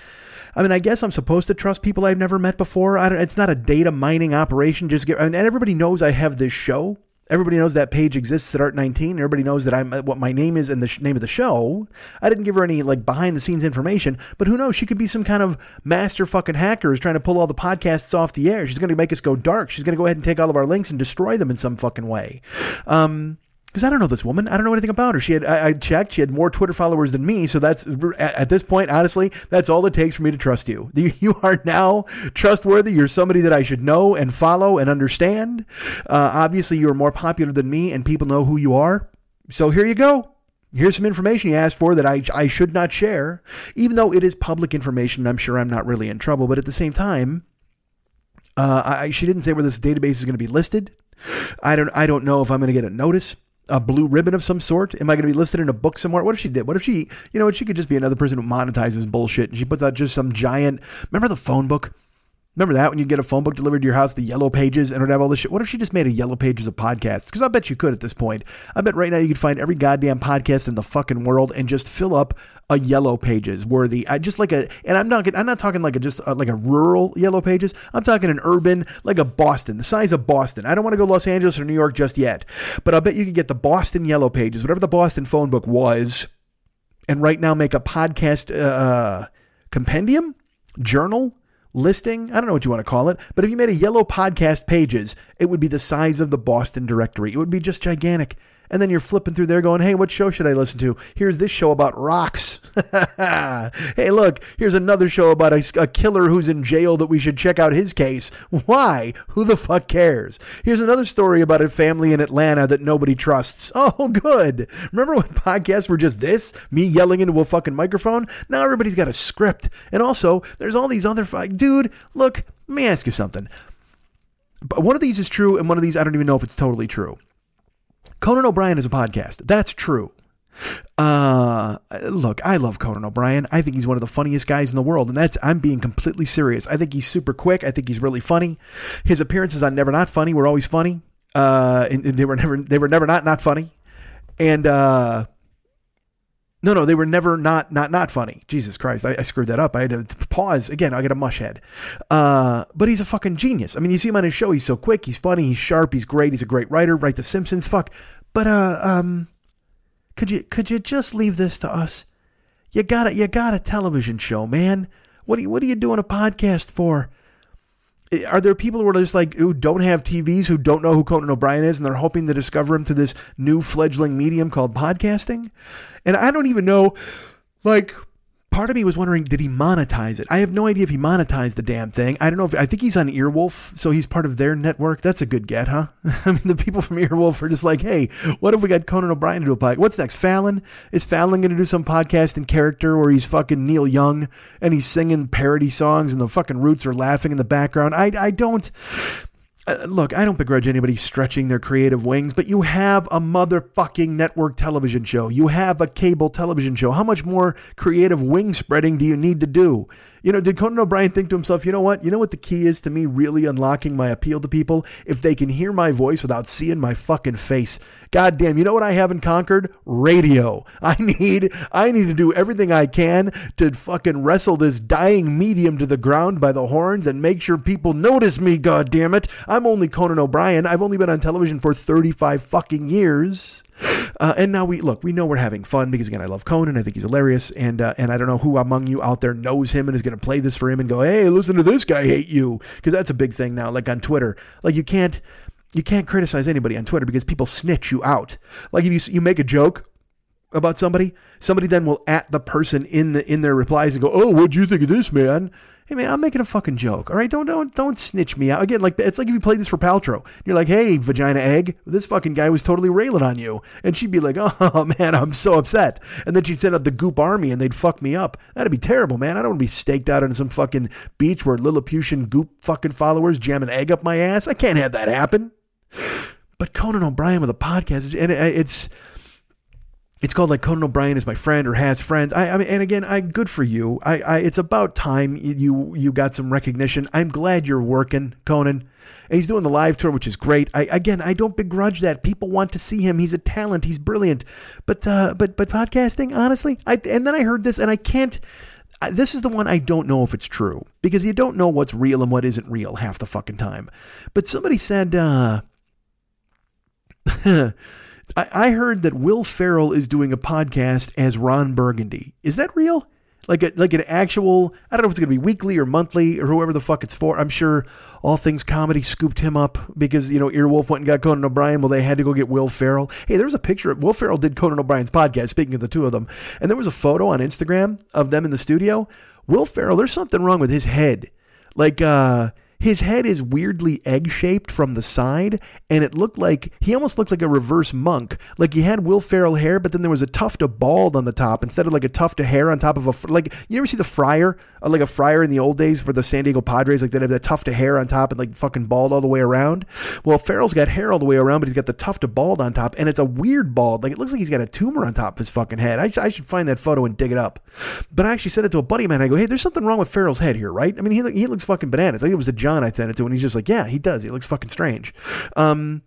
I mean, I guess I'm supposed to trust people I've never met before. I don't, it's not a data mining operation. Just get, I mean, and everybody knows I have this show. Everybody knows that page exists at Art19. Everybody knows that I'm what my name is and the sh- name of the show. I didn't give her any like behind the scenes information, but who knows? She could be some kind of master fucking hacker who's trying to pull all the podcasts off the air. She's going to make us go dark. She's going to go ahead and take all of our links and destroy them in some fucking way. Um, because I don't know this woman. I don't know anything about her. She had I, I checked. She had more Twitter followers than me. So that's at, this point, honestly, that's all it takes for me to trust you. You, you are now trustworthy. You're somebody that I should know and follow and understand. Uh, obviously, you are more popular than me, and people know who you are. So here you go. Here's some information you asked for that I, I should not share, even though it is public information. I'm sure I'm not really in trouble, but at the same time, uh, I, she didn't say where this database is going to be listed. I don't I don't know if I'm going to get a notice, a blue ribbon of some sort. Am I going to be listed in a book somewhere? What if she did? What if she, you know, she could just be another person who monetizes bullshit and she puts out just some giant. Remember the phone book? Remember that when you get a phone book delivered to your house, the yellow pages, and it would have all this shit? What if she just made a yellow pages of podcasts? Because I bet you could at this point. I bet right now you could find every goddamn podcast in the fucking world and just fill up a yellow pages worthy. I just like a, and I'm not, I'm not talking like a just uh, like a rural yellow pages. I'm talking an urban, like a Boston, the size of Boston. I don't want to go Los Angeles or New York just yet, but I bet you could get the Boston yellow pages, whatever the Boston phone book was, and right now make a podcast uh, compendium, journal, listing. I don't know what you want to call it, but if you made a yellow podcast pages, it would be the size of the Boston directory. It would be just gigantic. And then you're flipping through there going, hey, what show should I listen to? Here's this show about rocks. hey, look, here's another show about a, a killer who's in jail that we should check out his case. Why? Who the fuck cares? Here's another story about a family in Atlanta that nobody trusts. Oh, good. Remember when podcasts were just this? Me yelling into a fucking microphone? Now everybody's got a script. And also, there's all these other, fi- dude, look, let me ask you something. But one of these is true, and one of these I don't even know if it's totally true. Conan O'Brien is a podcast. That's true. Uh, look, I love Conan O'Brien. I think he's one of the funniest guys in the world, and that's I'm being completely serious. I think he's super quick. I think he's really funny. His appearances on Never Not Funny were always funny. Uh, and, and they were never they were never not not funny. And uh, no, no, they were never not not not funny. Jesus Christ, I, I screwed that up. I had to pause again. I get a mush head. Uh, but he's a fucking genius. I mean, you see him on his show. He's so quick. He's funny. He's sharp. He's great. He's a great writer. Write The Simpsons. Fuck. But uh, um, could you could you just leave this to us? You got it. You got a television show, man. What are you What are you doing a podcast for? Are there people who are just like who don't have TVs who don't know who Conan O'Brien is and they're hoping to discover him through this new fledgling medium called podcasting? And I don't even know, like, part of me was wondering, did he monetize it? I have no idea if he monetized the damn thing. I don't know if I think he's on Earwolf, so he's part of their network. That's a good get, huh? I mean, the people from Earwolf are just like, hey, what if we got Conan O'Brien to do a podcast? What's next? Fallon is Fallon going to do some podcast in character where he's fucking Neil Young and he's singing parody songs and the fucking Roots are laughing in the background? I I don't. Uh, look, I don't begrudge anybody stretching their creative wings, but you have a motherfucking network television show. You have a cable television show. How much more creative wing spreading do you need to do? You know, did Conan O'Brien think to himself, you know what? You know what the key is to me really unlocking my appeal to people? If they can hear my voice without seeing my fucking face. God damn, you know what I haven't conquered? Radio. I need I need to do everything I can to fucking wrestle this dying medium to the ground by the horns and make sure people notice me, god damn it. I'm only Conan O'Brien. I've only been on television for 35 fucking years. Uh, and now we look, we know we're having fun because again, I love Conan. I think he's hilarious, and uh, and I don't know who among you out there knows him and is going to play this for him and go, hey, listen to this guy hate you because that's a big thing now. Like on Twitter, like you can't you can't criticize anybody on Twitter because people snitch you out. Like if you you make a joke about somebody, somebody then will at the person in the in their replies and go, "Oh, what'd you think of this, man?" Hey man, I'm making a fucking joke. All right, don't don't don't snitch me out again. Like it's like if you played this for Paltrow, you're like, "Hey, vagina egg, this fucking guy was totally railing on you," and she'd be like, "Oh man, I'm so upset," and then she'd send out the Goop Army and they'd fuck me up. That'd be terrible, man. I don't want to be staked out on some fucking beach where Lilliputian Goop fucking followers jam an egg up my ass. I can't have that happen. But Conan O'Brien with a podcast, and uh, it's it's called like Conan O'Brien is my friend or has friends. I, I mean, and again, I good for you. I, I, it's about time you you got some recognition. I'm glad you're working, Conan. And he's doing the live tour, which is great. I again, I don't begrudge that. People want to see him. He's a talent. He's brilliant. But uh, but but podcasting, honestly, I and then I heard this, and I can't. This is the one I don't know if it's true because you don't know what's real and what isn't real half the fucking time. But somebody said. Uh, I heard that Will Ferrell is doing a podcast as Ron Burgundy. Is that real? Like a, like an actual, I don't know if it's going to be weekly or monthly or whoever the fuck it's for. I'm sure All Things Comedy scooped him up because, you know, Earwolf went and got Conan O'Brien. Well, they had to go get Will Ferrell. Hey, there was a picture. Of, Will Ferrell did Conan O'Brien's podcast, speaking of the two of them. And there was a photo on Instagram of them in the studio. Will Ferrell, there's something wrong with his head. Like, uh, his head is weirdly egg shaped from the side, and it looked like he almost looked like a reverse monk. Like he had Will Ferrell hair, but then there was a tuft of bald on the top instead of like a tuft of hair on top of a like. You ever see the friar, uh, like a friar in the old days for the San Diego Padres, like they have that tuft of hair on top and like fucking bald all the way around. Well, Ferrell's got hair all the way around, but he's got the tuft of bald on top, and it's a weird bald. Like it looks like he's got a tumor on top of his fucking head. I, I should find that photo and dig it up. But I actually sent it to a buddy of mine. I go, hey, there's something wrong with Ferrell's head here, right? I mean, he he looks fucking bananas. Think it was the John I sent it to, and he's just like, yeah, he does. He looks fucking strange. Um,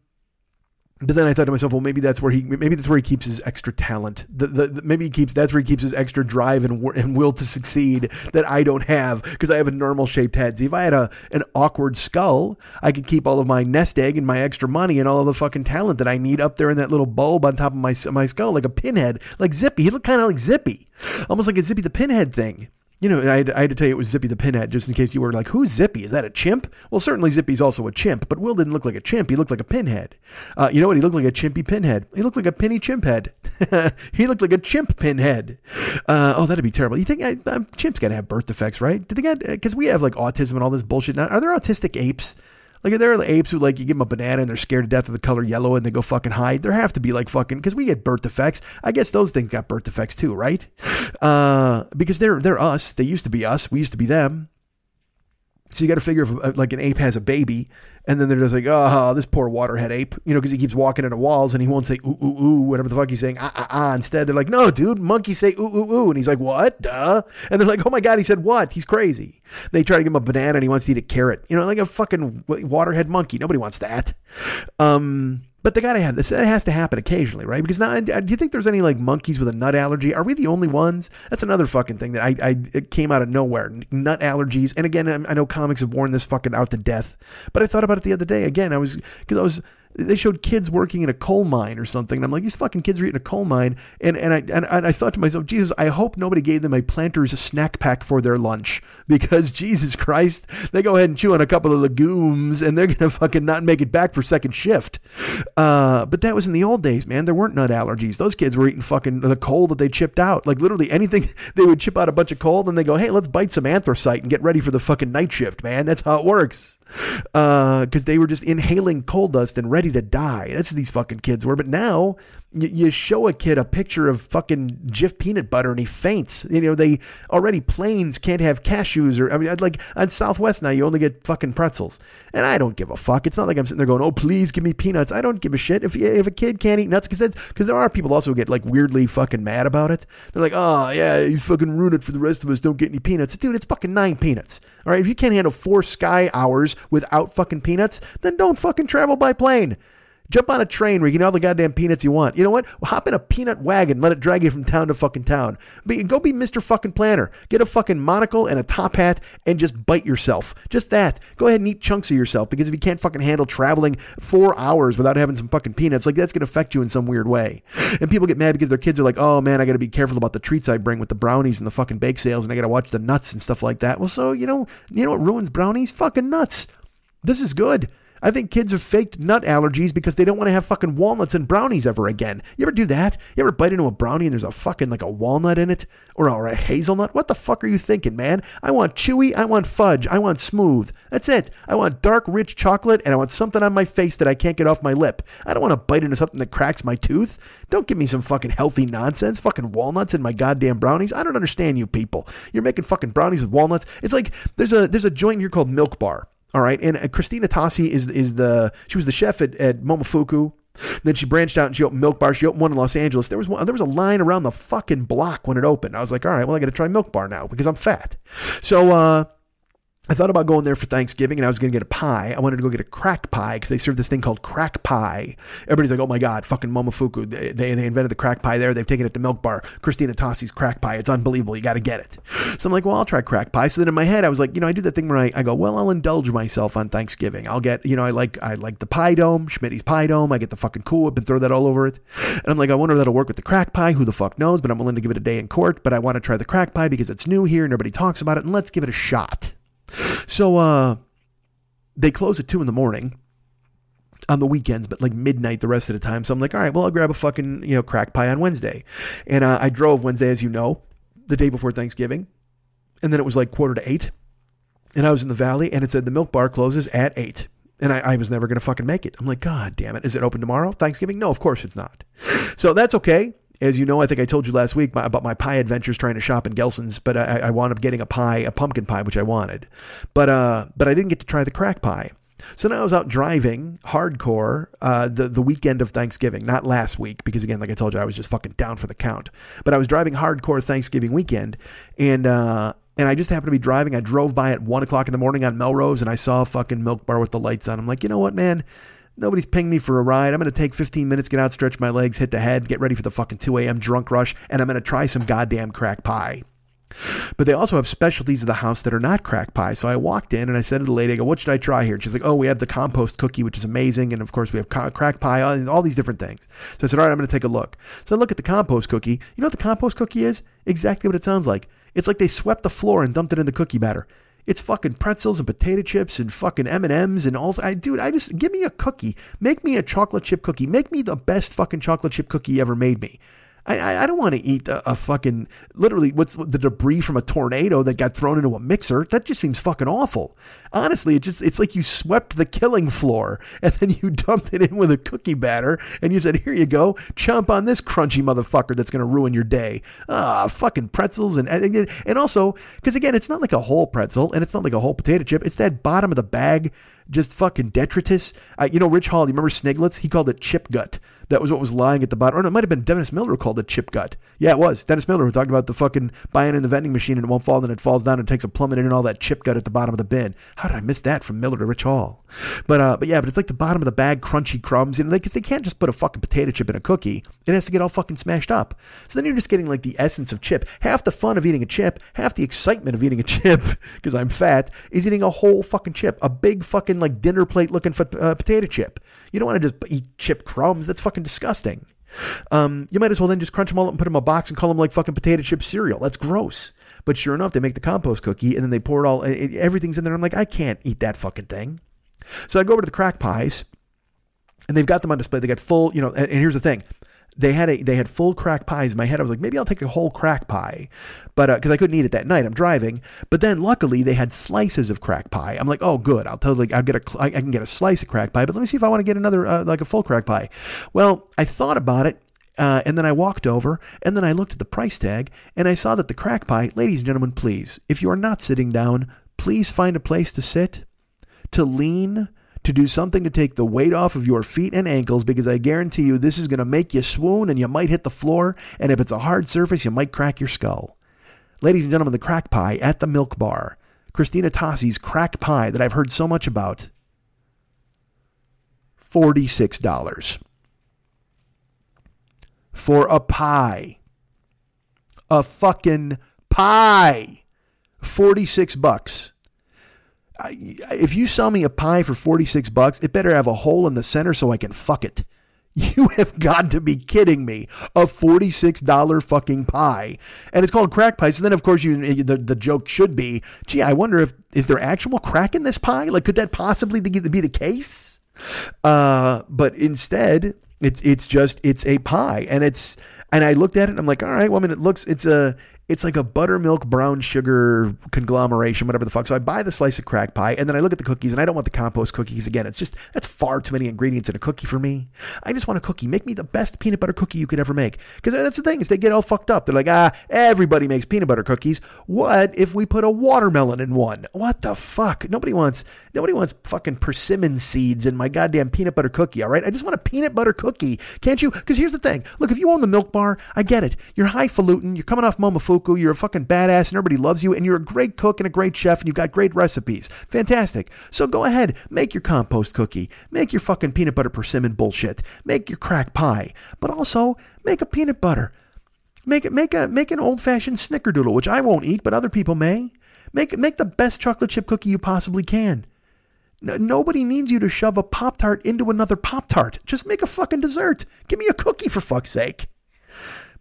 but then I thought to myself, well, maybe that's where he maybe that's where he keeps his extra talent. The, the, the maybe he keeps that's where he keeps his extra drive and, and will to succeed that I don't have because I have a normal shaped head. See, if I had a an awkward skull, I could keep all of my nest egg and my extra money and all of the fucking talent that I need up there in that little bulb on top of my my skull, like a pinhead, like Zippy. He looked kind of like Zippy, almost like a Zippy the Pinhead thing. You know, I had, I had, to tell you it was Zippy the Pinhead, just in case you were like, who's Zippy? Is that a chimp? Well, certainly Zippy's also a chimp, but Will didn't look like a chimp. He looked like a pinhead. Uh, you know what? He looked like a chimpy pinhead. He looked like a penny chimp head. he looked like a chimp pinhead. Uh, oh, that'd be terrible. You think I, uh, chimps got to have birth defects, right? Do they got, because we have like autism and all this bullshit now. Are there autistic apes? Like, there are apes who, like, you give them a banana and they're scared to death of the color yellow and they go fucking hide? There have to be, like, fucking, because we get birth defects. I guess those things got birth defects too, right? Uh, because they're, they're us. They used to be us. We used to be them. So you got to figure if, uh, like, an ape has a baby and then they're just like, oh, this poor waterhead ape, you know, because he keeps walking into walls and he won't say ooh, ooh, ooh, whatever the fuck he's saying, ah, ah, ah. Instead, they're like, no, dude, monkeys say ooh, ooh, ooh. And he's like, what? Duh. And they're like, oh my God, he said what? He's crazy. They try to give him a banana and he wants to eat a carrot, you know, like a fucking waterhead monkey. Nobody wants that. Um, but they gotta have this. It has to happen occasionally, right? Because now, do you think there's any like monkeys with a nut allergy? Are we the only ones? That's another fucking thing that I, I it came out of nowhere. Nut allergies, and again, I know comics have worn this fucking out to death. But I thought about it the other day. Again, I was because I was they showed kids working in a coal mine or something. And I'm like, these fucking kids are eating a coal mine. And and I and, and I thought to myself, Jesus, I hope nobody gave them a Planters snack pack for their lunch because Jesus Christ, they go ahead and chew on a couple of legumes and they're gonna fucking not make it back for second shift. Uh, but that was in the old days, man. There weren't nut allergies. Those kids were eating fucking the coal that they chipped out. Like literally anything they would chip out a bunch of coal, then they go, hey, let's bite some anthracite and get ready for the fucking night shift, man. That's how it works because uh, they were just inhaling coal dust and ready to die. That's what these fucking kids were. But now you, show a kid a picture of fucking Jif peanut butter and he faints. You know, they already planes can't have cashews or I mean, like on Southwest now you only get fucking pretzels, and I don't give a fuck. It's not like I'm sitting there going, oh please give me peanuts. I don't give a shit if if a kid can't eat nuts because there are people also get like weirdly fucking mad about it. They're like, oh yeah, you fucking ruin it for the rest of us. Don't get any peanuts, dude. It's fucking nine peanuts. All right, if you can't handle four sky hours without fucking peanuts, then don't fucking travel by plane. Jump on a train where you can have all the goddamn peanuts you want. You know what? hop in a peanut wagon, let it drag you from town to fucking town. Be, go be Mr. fucking Planner. Get a fucking monocle and a top hat and just bite yourself. Just that. Go ahead and eat chunks of yourself because if you can't fucking handle traveling four hours without having some fucking peanuts, like that's gonna affect you in some weird way. And people get mad because their kids are like, oh man, I gotta be careful about the treats I bring with the brownies and the fucking bake sales and I gotta watch the nuts and stuff like that. Well, so you know, you know what ruins brownies? Fucking nuts. This is good. I think kids have faked nut allergies because they don't want to have fucking walnuts and brownies ever again. You ever do that? You ever bite into a brownie and there's a fucking like a walnut in it or or a hazelnut? What the fuck are you thinking, man? I want chewy, I want fudge, I want smooth. That's it. I want dark, rich chocolate and I want something on my face that I can't get off my lip. I don't want to bite into something that cracks my tooth. Don't give me some fucking healthy nonsense, fucking walnuts in my goddamn brownies. I don't understand you people. You're making fucking brownies with walnuts. It's like there's a there's a joint here called Milk Bar. All right, and uh, Christina Tosi is is the she was the chef at, at Momofuku. Then she branched out and she opened Milk Bar. She opened one in Los Angeles. There was one, there was a line around the fucking block when it opened. I was like, all right, well I got to try Milk Bar now because I'm fat. So uh, I thought about going there for Thanksgiving and I was going to get a pie. I wanted to go get a crack pie because they serve this thing called crack pie. Everybody's like, oh my God, fucking Momofuku. They, they, they invented the crack pie there. They've taken it to Milk Bar. Christina Tosi's crack pie. It's unbelievable. You got to get it. So I'm like, well, I'll try crack pie. So then in my head, I was like, you know, I do that thing where I, I go, well, I'll indulge myself on Thanksgiving. I'll get, you know, I like I like the pie dome, Schmitty's pie dome. I get the fucking Cool Whip and throw that all over it. And I'm like, I wonder if that'll work with the crack pie. Who the fuck knows? But I'm willing to give it a day in court. But I want to try the crack pie because it's new here and nobody talks about it. And let's give it a shot. So uh, they close at two in the morning on the weekends, but like midnight the rest of the time. So I'm like, all right, well, I'll grab a fucking you know crack pie on Wednesday, and uh, I drove Wednesday, as you know, the day before Thanksgiving, and then it was like quarter to eight, and I was in the valley, and it said the milk bar closes at eight. And I, I was never going to fucking make it. I'm like, God damn it. Is it open tomorrow? Thanksgiving? No, of course it's not. So that's okay. As you know, I think I told you last week about my pie adventures trying to shop in Gelson's, but I, I wound up getting a pie, a pumpkin pie, which I wanted. But uh, but I didn't get to try the crack pie. So now I was out driving hardcore uh, the the weekend of Thanksgiving, not last week, because again, like I told you, I was just fucking down for the count. But I was driving hardcore Thanksgiving weekend, and uh, and I just happened to be driving. I drove by at one o'clock in the morning on Melrose, and I saw a fucking milk bar with the lights on. I'm like, you know what, man? Nobody's paying me for a ride. I'm going to take 15 minutes, get out, stretch my legs, hit the head, get ready for the fucking 2 a.m. drunk rush, and I'm going to try some goddamn crack pie. But they also have specialties of the house that are not crack pie. So I walked in and I said to the lady, I go, what should I try here? And she's like, oh, we have the compost cookie, which is amazing. And of course, we have crack pie, and all these different things. So I said, all right, I'm going to take a look. So I look at the compost cookie. You know what the compost cookie is? Exactly what it sounds like. It's like they swept the floor and dumped it in the cookie batter. It's fucking pretzels and potato chips and fucking M and M's and all. I dude, I just give me a cookie. Make me a chocolate chip cookie. Make me the best fucking chocolate chip cookie you ever made me. I, I don't want to eat a, a, fucking literally what's the debris from a tornado that got thrown into a mixer. That just seems fucking awful. Honestly, it just it's like you swept the killing floor and then you dumped it in with a cookie batter and you said, "Here you go, chomp on this crunchy motherfucker that's gonna ruin your day." Ah, fucking pretzels and and, and also because again, it's not like a whole pretzel and it's not like a whole potato chip. It's that bottom of the bag just fucking detritus. Uh, you know, Rich Hall, you remember Sniglets? He called it chip gut. That was what was lying at the bottom. Or no, it might have been Dennis Miller called it chip gut. Yeah, it was. Dennis Miller who talked about the fucking buying in the vending machine and it won't fall, and then it falls down and takes a plummet in and all that chip gut at the bottom of the bin. How did I miss that from Miller to Rich Hall? But uh, but yeah, but it's like the bottom of the bag, crunchy crumbs. You know, they can't just put a fucking potato chip in a cookie. It has to get all fucking smashed up. So then you're just getting like the essence of chip. Half the fun of eating a chip, half the excitement of eating a chip, because I'm fat, is eating a whole fucking chip. A big fucking fucking like dinner plate looking for uh, potato chip. You don't want to just eat chip crumbs. That's fucking disgusting. Um, you might as well then just crunch them all up and put them in a box and call them like fucking potato chip cereal. That's gross. But sure enough, they make the compost cookie and then they pour it all. It, everything's in there. I'm like, I can't eat that fucking thing. So I go over to the crack pies, and they've got them on display. They got full, you know. And, and here's the thing: they had a they had full crack pies in my head. I was like, maybe I'll take a whole crack pie, but because uh, I couldn't eat it that night, I'm driving. But then luckily they had slices of crack pie. I'm like, oh good, I'll totally I'll get a I can get a slice of crack pie. But let me see if I want to get another uh, like a full crack pie. Well, I thought about it. Uh, and then I walked over, and then I looked at the price tag, and I saw that the crack pie, ladies and gentlemen, please, if you are not sitting down, please find a place to sit, to lean, to do something to take the weight off of your feet and ankles because I guarantee you this is going to make you swoon and you might hit the floor. And if it's a hard surface, you might crack your skull. Ladies and gentlemen, the crack pie at the milk bar. Christina Tosi's crack pie that I've heard so much about. $46 for a pie. A fucking pie. 46 bucks if you sell me a pie for 46 bucks, it better have a hole in the center so I can fuck it. You have got to be kidding me. A $46 fucking pie. And it's called crack pie. So then, of course, you the, the joke should be, gee, I wonder if, is there actual crack in this pie? Like, could that possibly be the case? Uh, but instead, it's, it's just, it's a pie. And it's, and I looked at it and I'm like, all right, well, I mean, it looks, it's a, it's like a buttermilk brown sugar conglomeration, whatever the fuck. So I buy the slice of crack pie and then I look at the cookies and I don't want the compost cookies again. It's just, that's far too many ingredients in a cookie for me. I just want a cookie. Make me the best peanut butter cookie you could ever make. Because that's the thing is they get all fucked up. They're like, ah, everybody makes peanut butter cookies. What if we put a watermelon in one? What the fuck? Nobody wants, nobody wants fucking persimmon seeds in my goddamn peanut butter cookie. All right. I just want a peanut butter cookie. Can't you? Because here's the thing. Look, if you own the milk bar, I get it. You're highfalutin. You're coming off Momofuku you're a fucking badass and everybody loves you and you're a great cook and a great chef and you've got great recipes. Fantastic. So go ahead, make your compost cookie, make your fucking peanut butter persimmon bullshit, make your crack pie, but also make a peanut butter. Make it make a make an old fashioned snickerdoodle, which I won't eat, but other people may. Make make the best chocolate chip cookie you possibly can. nobody needs you to shove a Pop Tart into another Pop Tart. Just make a fucking dessert. Give me a cookie for fuck's sake.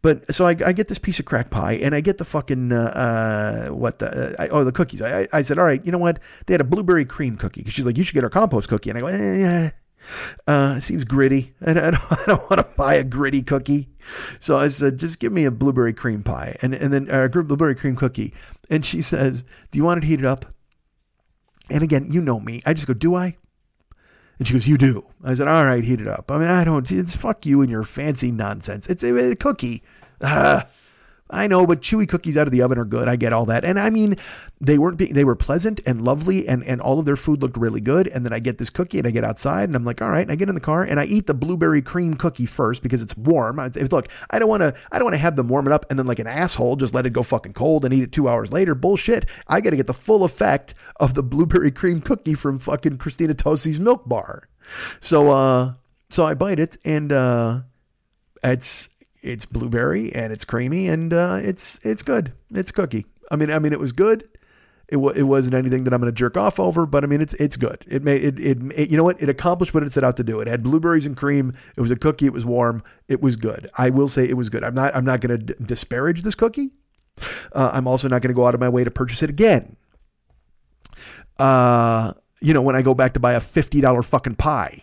But so I, I, get this piece of crack pie and I get the fucking uh, uh what the uh, I, oh the cookies. I, I said, all right, you know what? They had a blueberry cream cookie because she's like, you should get our compost cookie. And I go, eh, yeah. Uh, seems gritty. I, I don't, I don't want to buy a gritty cookie. So I said, just give me a blueberry cream pie and, and then a uh, blueberry cream cookie. And she says, do you want it heated up? And again, you know me. I just go, do I? And she goes, You do. I said, All right, heat it up. I mean, I don't, it's fuck you and your fancy nonsense. It's a, a cookie. Uh, I know, but chewy cookies out of the oven are good. I get all that. And I mean, they weren't they were pleasant and lovely and, and all of their food looked really good. And then I get this cookie and I get outside and I'm like, all right, and I get in the car and I eat the blueberry cream cookie first because it's warm. I, look, I don't want to, I don't want to have them warm it up and then like an asshole just let it go fucking cold and eat it two hours later. Bullshit. I got to get the full effect of the blueberry cream cookie from fucking Christina Tosi's milk bar. So, uh, so I bite it and, uh, it's it's blueberry and it's creamy and uh, it's it's good. It's cookie. I mean, I mean, it was good. It, w- it wasn't anything that I'm going to jerk off over, but I mean, it's it's good. It made it, it, it you know what? It accomplished what it set out to do. It had blueberries and cream. It was a cookie. It was warm. It was good. I will say it was good. I'm not I'm not going to d- disparage this cookie. Uh, I'm also not going to go out of my way to purchase it again. Uh, you know, when I go back to buy a fifty dollar fucking pie.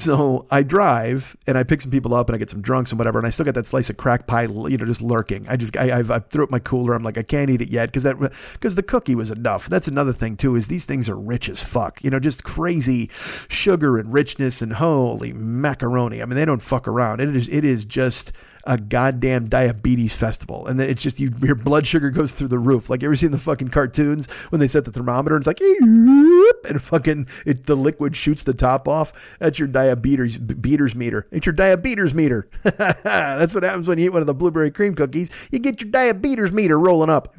So I drive and I pick some people up and I get some drunks and whatever, and I still got that slice of crack pie, you know, just lurking. I just I I've, I threw it my cooler. I'm like I can't eat it yet because that because the cookie was enough. That's another thing too is these things are rich as fuck. You know, just crazy sugar and richness and holy macaroni. I mean, they don't fuck around. It is it is just a goddamn diabetes festival. And then it's just you, your blood sugar goes through the roof. Like you ever seen the fucking cartoons when they set the thermometer and it's like, and fucking it, the liquid shoots the top off. That's your diabetes beaters meter. It's your diabetes meter. That's what happens when you eat one of the blueberry cream cookies. You get your diabetes meter rolling up.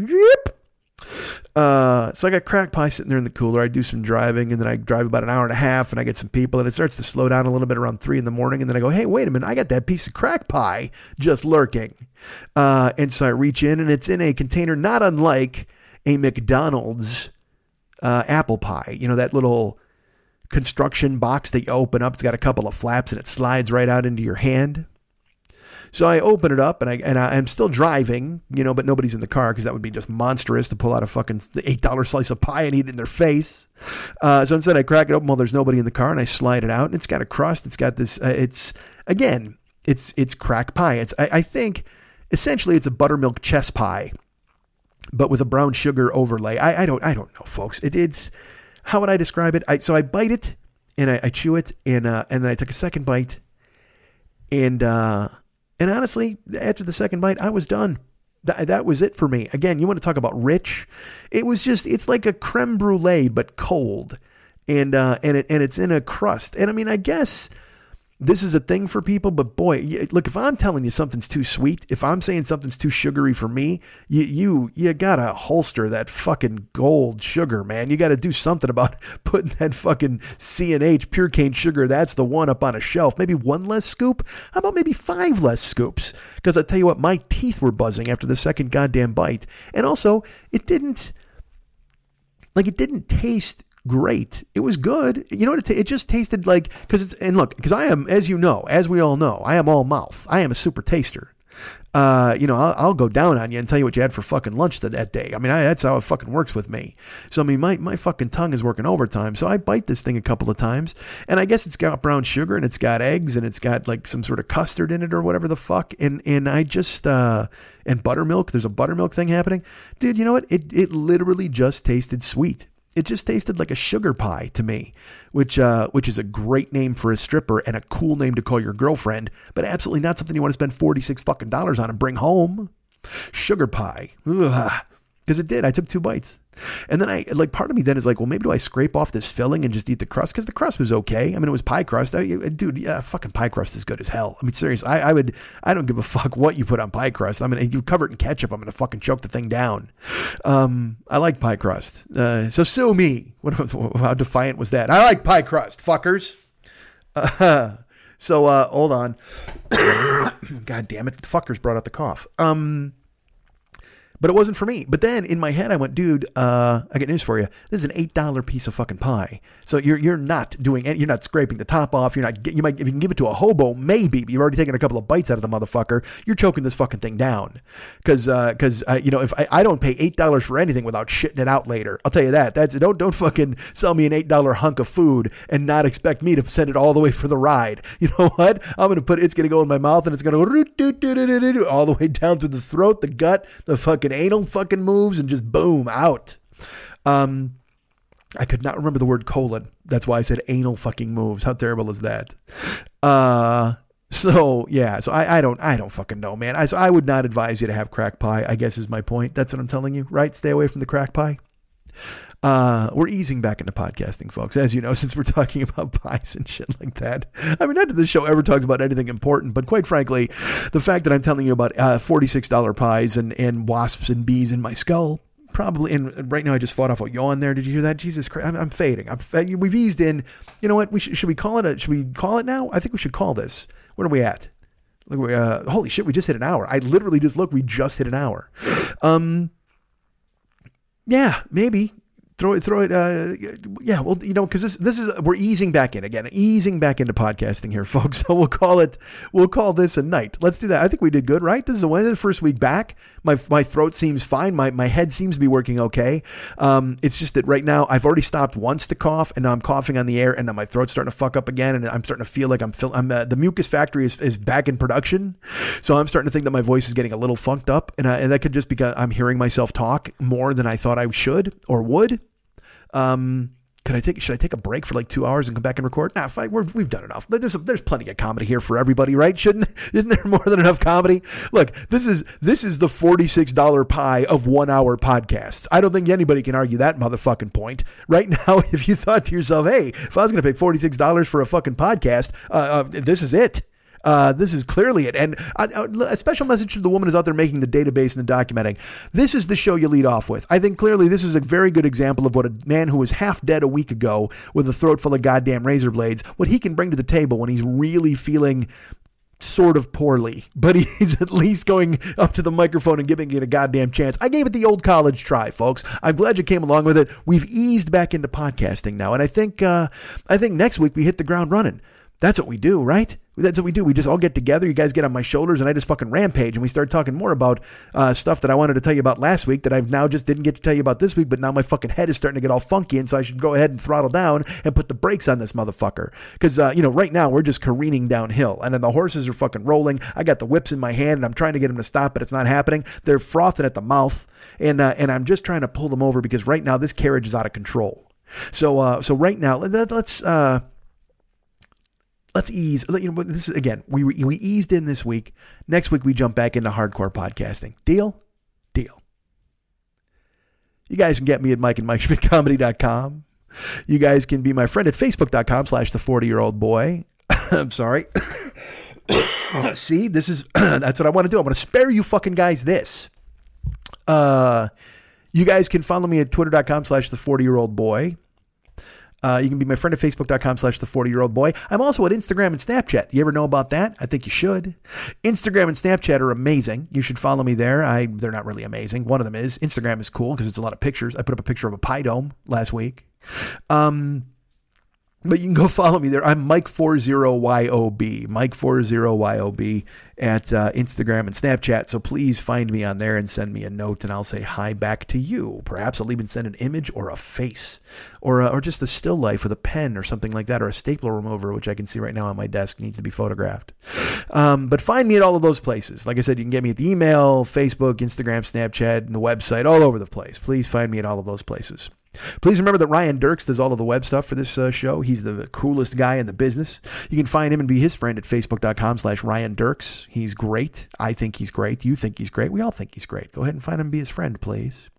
Uh, so I got crack pie sitting there in the cooler. I do some driving, and then I drive about an hour and a half, and I get some people, and it starts to slow down a little bit around three in the morning. And then I go, "Hey, wait a minute! I got that piece of crack pie just lurking." Uh, and so I reach in, and it's in a container not unlike a McDonald's uh, apple pie. You know that little construction box that you open up. It's got a couple of flaps and it slides right out into your hand. So I open it up and I and I, am still driving, you know, but nobody's in the car because that would be just monstrous to pull out a fucking eight dollar slice of pie and eat it in their face. Uh, so instead, I crack it open while there's nobody in the car and I slide it out and it's got a crust. It's got this. Uh, it's again, it's it's crack pie. It's I, I think essentially it's a buttermilk chess pie, but with a brown sugar overlay. I, I don't I don't know, folks. It, it's how would I describe it? I, so I bite it and I, I chew it and uh, and then I took a second bite and. Uh, and honestly, after the second bite, I was done. That, that was it for me. Again, you want to talk about rich? It was just, it's like a creme brulee, but cold. And, uh, and, it, and it's in a crust. And I mean, I guess this is a thing for people, but boy, look, if I'm telling you something's too sweet, if I'm saying something's too sugary for me, you you you gotta holster that fucking gold sugar, man. You gotta do something about putting that fucking C and H pure cane sugar. That's the one up on a shelf. Maybe one less scoop. How about maybe five less scoops? Because I tell you what, my teeth were buzzing after the second goddamn bite, and also it didn't like it didn't taste great. It was good. You know what? It, it just tasted like because it's and look because I am as you know as we all know I am all mouth. I am a super taster. Uh, you know, I'll, I'll, go down on you and tell you what you had for fucking lunch that, that day. I mean, I, that's how it fucking works with me. So, I mean, my, my fucking tongue is working overtime. So I bite this thing a couple of times and I guess it's got brown sugar and it's got eggs and it's got like some sort of custard in it or whatever the fuck. And, and I just, uh, and buttermilk, there's a buttermilk thing happening. Dude, you know what? It, it literally just tasted sweet it just tasted like a sugar pie to me, which uh, which is a great name for a stripper and a cool name to call your girlfriend, but absolutely not something you want to spend forty six fucking dollars on and bring home. Sugar pie, because it did. I took two bites. And then I like part of me then is like, well, maybe do I scrape off this filling and just eat the crust? Because the crust was okay. I mean, it was pie crust. I, dude, yeah, fucking pie crust is good as hell. I mean, serious. I, I would, I don't give a fuck what you put on pie crust. I mean, you cover it in ketchup, I'm gonna fucking choke the thing down. Um, I like pie crust. Uh, so sue me. What, how defiant was that? I like pie crust, fuckers. Uh, so uh, hold on. God damn it, the fuckers brought out the cough. Um but it wasn't for me. But then in my head, I went, dude, uh, I got news for you. This is an eight dollar piece of fucking pie. So you're you're not doing. You're not scraping the top off. You're not. You might if you can give it to a hobo, maybe. But you've already taken a couple of bites out of the motherfucker. You're choking this fucking thing down. Because because uh, uh, you know if I, I don't pay eight dollars for anything without shitting it out later. I'll tell you that. That's don't don't fucking sell me an eight dollar hunk of food and not expect me to send it all the way for the ride. You know what? I'm gonna put it's gonna go in my mouth and it's gonna go all the way down through the throat, the gut, the fucking anal fucking moves and just boom out. Um, I could not remember the word colon. That's why I said anal fucking moves. How terrible is that? Uh, so yeah, so I, I don't I don't fucking know, man. I so I would not advise you to have crack pie. I guess is my point. That's what I'm telling you, right? Stay away from the crack pie. Uh, we're easing back into podcasting, folks, as you know, since we're talking about pies and shit like that. I mean, not that this show ever talks about anything important, but quite frankly, the fact that I'm telling you about uh, $46 pies and, and wasps and bees in my skull probably and right now I just fought off a yawn there. Did you hear that? Jesus Christ, I'm, I'm fading. I'm we've eased in. You know what? We should, should we call it a? Should we call it now? I think we should call this. What are we at? Uh, holy shit, we just hit an hour. I literally just look. We just hit an hour. Um, yeah, maybe throw it, throw it. Uh, yeah, well, you know, because this this is we're easing back in again, easing back into podcasting here, folks. So we'll call it we'll call this a night. Let's do that. I think we did good, right? This is the first week back. My my throat seems fine. My my head seems to be working okay. Um, it's just that right now I've already stopped once to cough, and now I'm coughing on the air, and now my throat's starting to fuck up again, and I'm starting to feel like I'm feel, I'm uh, the mucus factory is, is back in production. So I'm starting to think that my voice is getting a little funked up, and, and that could just because I'm hearing myself talk more than I thought I should or would. Um, could I take? Should I take a break for like two hours and come back and record? Nah, we have done enough. There's there's plenty of comedy here for everybody, right? Shouldn't isn't there more than enough comedy? Look, this is this is the forty six dollar pie of one hour podcasts. I don't think anybody can argue that motherfucking point. Right now, if you thought to yourself, hey, if I was going to pay forty six dollars for a fucking podcast, uh, uh, this is it. Uh, this is clearly it. And a, uh, uh, a special message to the woman who's out there making the database and the documenting. This is the show you lead off with. I think clearly this is a very good example of what a man who was half dead a week ago with a throat full of goddamn razor blades, what he can bring to the table when he's really feeling sort of poorly, but he's at least going up to the microphone and giving it a goddamn chance. I gave it the old college try, folks. I'm glad you came along with it. We've eased back into podcasting now, and I think uh, I think next week we hit the ground running. That's what we do, right? That's what we do. We just all get together. You guys get on my shoulders, and I just fucking rampage, and we start talking more about uh, stuff that I wanted to tell you about last week that I've now just didn't get to tell you about this week. But now my fucking head is starting to get all funky, and so I should go ahead and throttle down and put the brakes on this motherfucker. Because uh, you know, right now we're just careening downhill, and then the horses are fucking rolling. I got the whips in my hand, and I'm trying to get them to stop, but it's not happening. They're frothing at the mouth, and uh, and I'm just trying to pull them over because right now this carriage is out of control. So uh, so right now let, us uh, let's ease. You know, this is, again, we we eased in this week. Next week we jump back into hardcore podcasting. Deal, deal. You guys can get me at Mike and MikeSchmidtComedy.com. You guys can be my friend at Facebook.com slash the 40 year old boy. I'm sorry. See, this is that's what I want to do. I want to spare you fucking guys this. Uh, you guys can follow me at twitter.com slash the 40 year old boy. Uh, you can be my friend at facebook.com slash the 40 year old boy. I'm also at Instagram and Snapchat. You ever know about that? I think you should. Instagram and Snapchat are amazing. You should follow me there. I They're not really amazing. One of them is. Instagram is cool because it's a lot of pictures. I put up a picture of a pie dome last week. Um, but you can go follow me there. I'm Mike40YOB, Mike40YOB at uh, Instagram and Snapchat. So please find me on there and send me a note, and I'll say hi back to you. Perhaps I'll even send an image or a face, or uh, or just a still life with a pen or something like that, or a stapler remover, which I can see right now on my desk needs to be photographed. Um, but find me at all of those places. Like I said, you can get me at the email, Facebook, Instagram, Snapchat, and the website, all over the place. Please find me at all of those places. Please remember that Ryan Dirks does all of the web stuff for this uh, show. He's the coolest guy in the business. You can find him and be his friend at facebook.com slash Ryan Dirks. He's great. I think he's great. You think he's great. We all think he's great. Go ahead and find him and be his friend, please.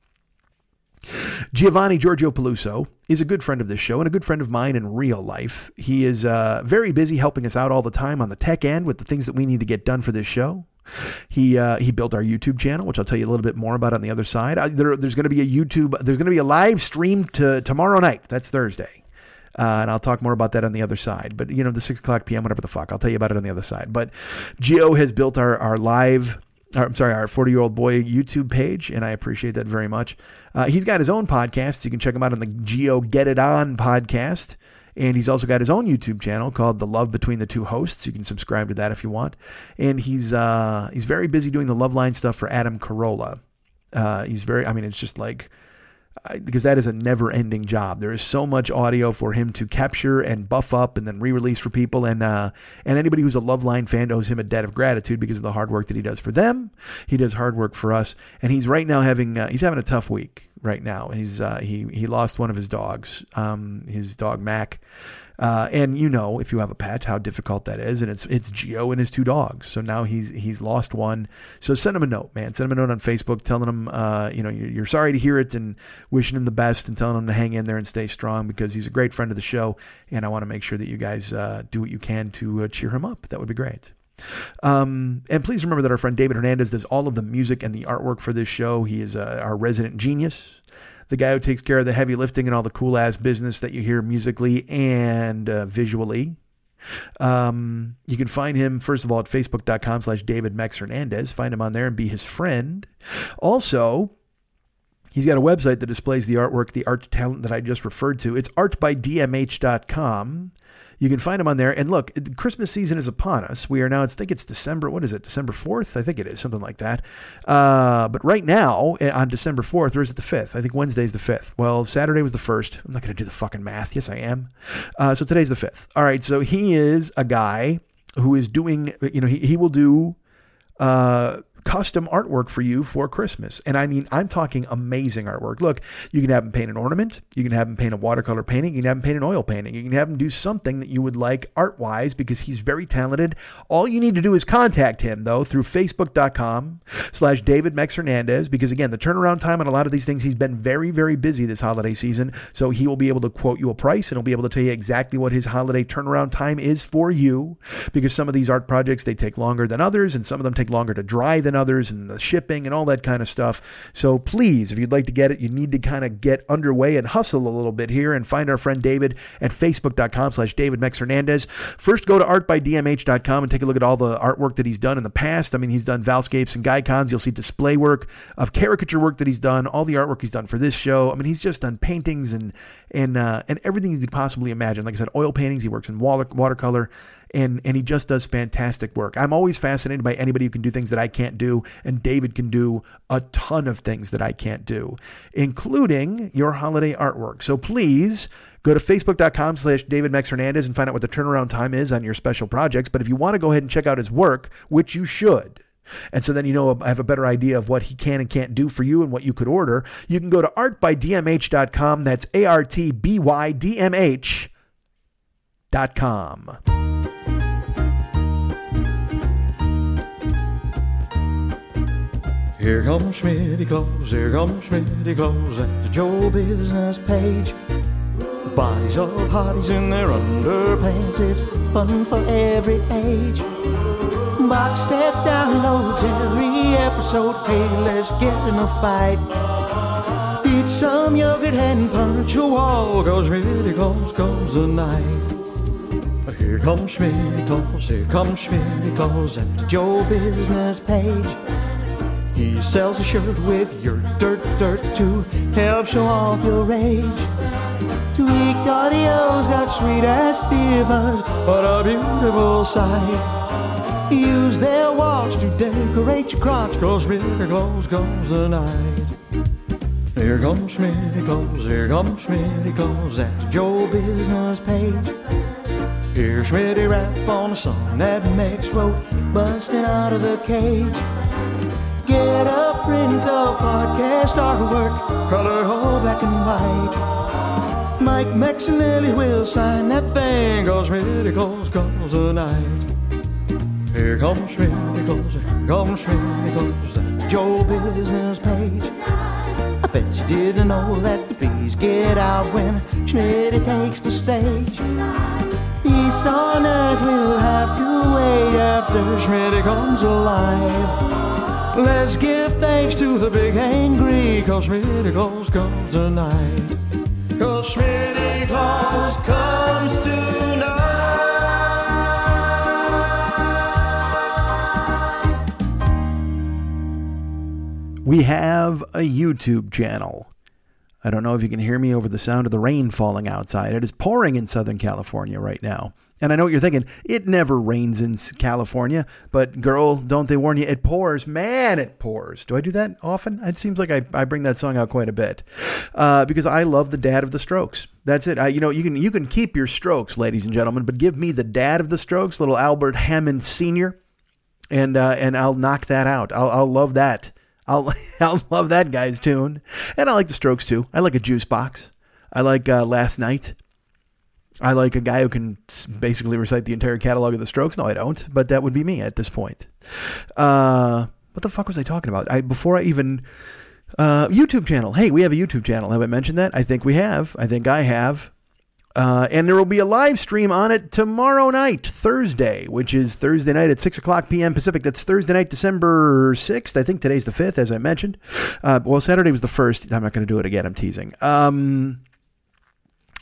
Giovanni Giorgio Peluso is a good friend of this show and a good friend of mine in real life. He is uh, very busy helping us out all the time on the tech end with the things that we need to get done for this show. He uh, he built our YouTube channel, which I'll tell you a little bit more about on the other side. I, there, there's going to be a YouTube. There's going to be a live stream to tomorrow night. That's Thursday. Uh, and I'll talk more about that on the other side. But you know, the six o'clock p.m. whatever the fuck, I'll tell you about it on the other side. But Geo has built our our live. Our, I'm sorry, our 40 year old boy YouTube page, and I appreciate that very much. Uh, he's got his own podcast. You can check him out on the Geo Get It On podcast. And he's also got his own YouTube channel called The Love Between the Two Hosts. You can subscribe to that if you want. And he's uh, he's very busy doing the Loveline stuff for Adam Carolla. Uh, he's very, I mean, it's just like, because that is a never ending job. There is so much audio for him to capture and buff up and then re release for people. And, uh, and anybody who's a Loveline fan owes him a debt of gratitude because of the hard work that he does for them. He does hard work for us. And he's right now having, uh, he's having a tough week right now. He's, uh, he, he lost one of his dogs, um, his dog Mac. Uh, and you know, if you have a pet, how difficult that is. And it's it's Geo and his two dogs. So now he's he's lost one. So send him a note, man. Send him a note on Facebook, telling him, uh, you know, you're, sorry to hear it, and wishing him the best, and telling him to hang in there and stay strong because he's a great friend of the show. And I want to make sure that you guys uh, do what you can to uh, cheer him up. That would be great. Um, and please remember that our friend David Hernandez does all of the music and the artwork for this show. He is uh, our resident genius the guy who takes care of the heavy lifting and all the cool ass business that you hear musically and uh, visually. Um, you can find him, first of all, at facebook.com slash David Max Hernandez. Find him on there and be his friend. Also, he's got a website that displays the artwork, the art talent that I just referred to. It's artbydmh.com. You can find them on there. And look, Christmas season is upon us. We are now, I think it's December, what is it, December 4th? I think it is, something like that. Uh, but right now, eh, on December 4th, or is it the 5th? I think Wednesday's the 5th. Well, Saturday was the 1st. I'm not going to do the fucking math. Yes, I am. Uh, so today's the 5th. All right, so he is a guy who is doing, you know, he, he will do. Uh, custom artwork for you for Christmas. And I mean, I'm talking amazing artwork. Look, you can have him paint an ornament, you can have him paint a watercolor painting, you can have him paint an oil painting, you can have him do something that you would like art wise because he's very talented. All you need to do is contact him though through facebook.com slash David Max Hernandez because again, the turnaround time on a lot of these things, he's been very, very busy this holiday season. So he will be able to quote you a price and he'll be able to tell you exactly what his holiday turnaround time is for you because some of these art projects, they take longer than others and some of them take longer to dry than than others and the shipping and all that kind of stuff. So please, if you'd like to get it, you need to kind of get underway and hustle a little bit here and find our friend David at facebook.com slash David Max Hernandez. First, go to artbydmh.com and take a look at all the artwork that he's done in the past. I mean, he's done Valscapes and Gycons. You'll see display work of caricature work that he's done, all the artwork he's done for this show. I mean, he's just done paintings and and uh, and everything you could possibly imagine. Like I said, oil paintings. He works in water, watercolor and and he just does fantastic work. I'm always fascinated by anybody who can do things that I can't do, and David can do a ton of things that I can't do, including your holiday artwork. So please go to facebook.com slash David Max Hernandez and find out what the turnaround time is on your special projects. But if you want to go ahead and check out his work, which you should, and so then you know I have a better idea of what he can and can't do for you and what you could order. You can go to artbydmh.com. That's A R T B Y D M H.com. Here comes Schmitty Claus, here comes Schmitty Claus at the Joe business page. Bodies of hotties in their underpants, it's fun for every age. Box set downloads every episode, hey, let's get in a fight. Eat some yogurt and punch a wall, cause Schmitty Claus comes tonight. But here comes Schmitty Claus, here comes Schmitty Claus at the Joe business page. He sells a shirt with your dirt, dirt to help show off your rage. Tweaked audio's got sweet ass earbuds, what a beautiful sight. Use their watch to decorate your crotch, cause Schmitty Claus comes tonight. Here comes Schmitty Claus, here comes Schmitty Claus at the Joe business page. Here's Schmitty rap on a song that makes wrote, busting out of the cage. Get a print of podcast artwork, color all black and white. Mike Maxinelli will sign that thing, cause Claus comes tonight. Here comes Claus, here comes at the Joe business page. I bet you didn't know that the bees get out when Schmitty takes the stage. Peace on earth will have to wait after Schmitty comes alive. Let's give thanks to the big angry, cause Schmitty Claus comes tonight. Cause Schmitty Claus comes tonight. We have a YouTube channel. I don't know if you can hear me over the sound of the rain falling outside. It is pouring in Southern California right now. And I know what you're thinking. It never rains in California, but girl, don't they warn you? It pours. Man, it pours. Do I do that often? It seems like I, I bring that song out quite a bit uh, because I love the dad of the Strokes. That's it. I, you know, you can you can keep your Strokes, ladies and gentlemen, but give me the dad of the Strokes, little Albert Hammond Senior, and uh, and I'll knock that out. I'll, I'll love that. I'll I'll love that guy's tune, and I like the Strokes too. I like a juice box. I like uh, Last Night. I like a guy who can basically recite the entire catalog of the Strokes. No, I don't, but that would be me at this point. Uh, what the fuck was I talking about? I before I even uh, YouTube channel. Hey, we have a YouTube channel. Have I mentioned that? I think we have. I think I have. Uh, and there will be a live stream on it tomorrow night, Thursday, which is Thursday night at 6 o'clock p.m. Pacific. That's Thursday night, December 6th. I think today's the 5th, as I mentioned. Uh, well, Saturday was the 1st. I'm not going to do it again. I'm teasing. Um,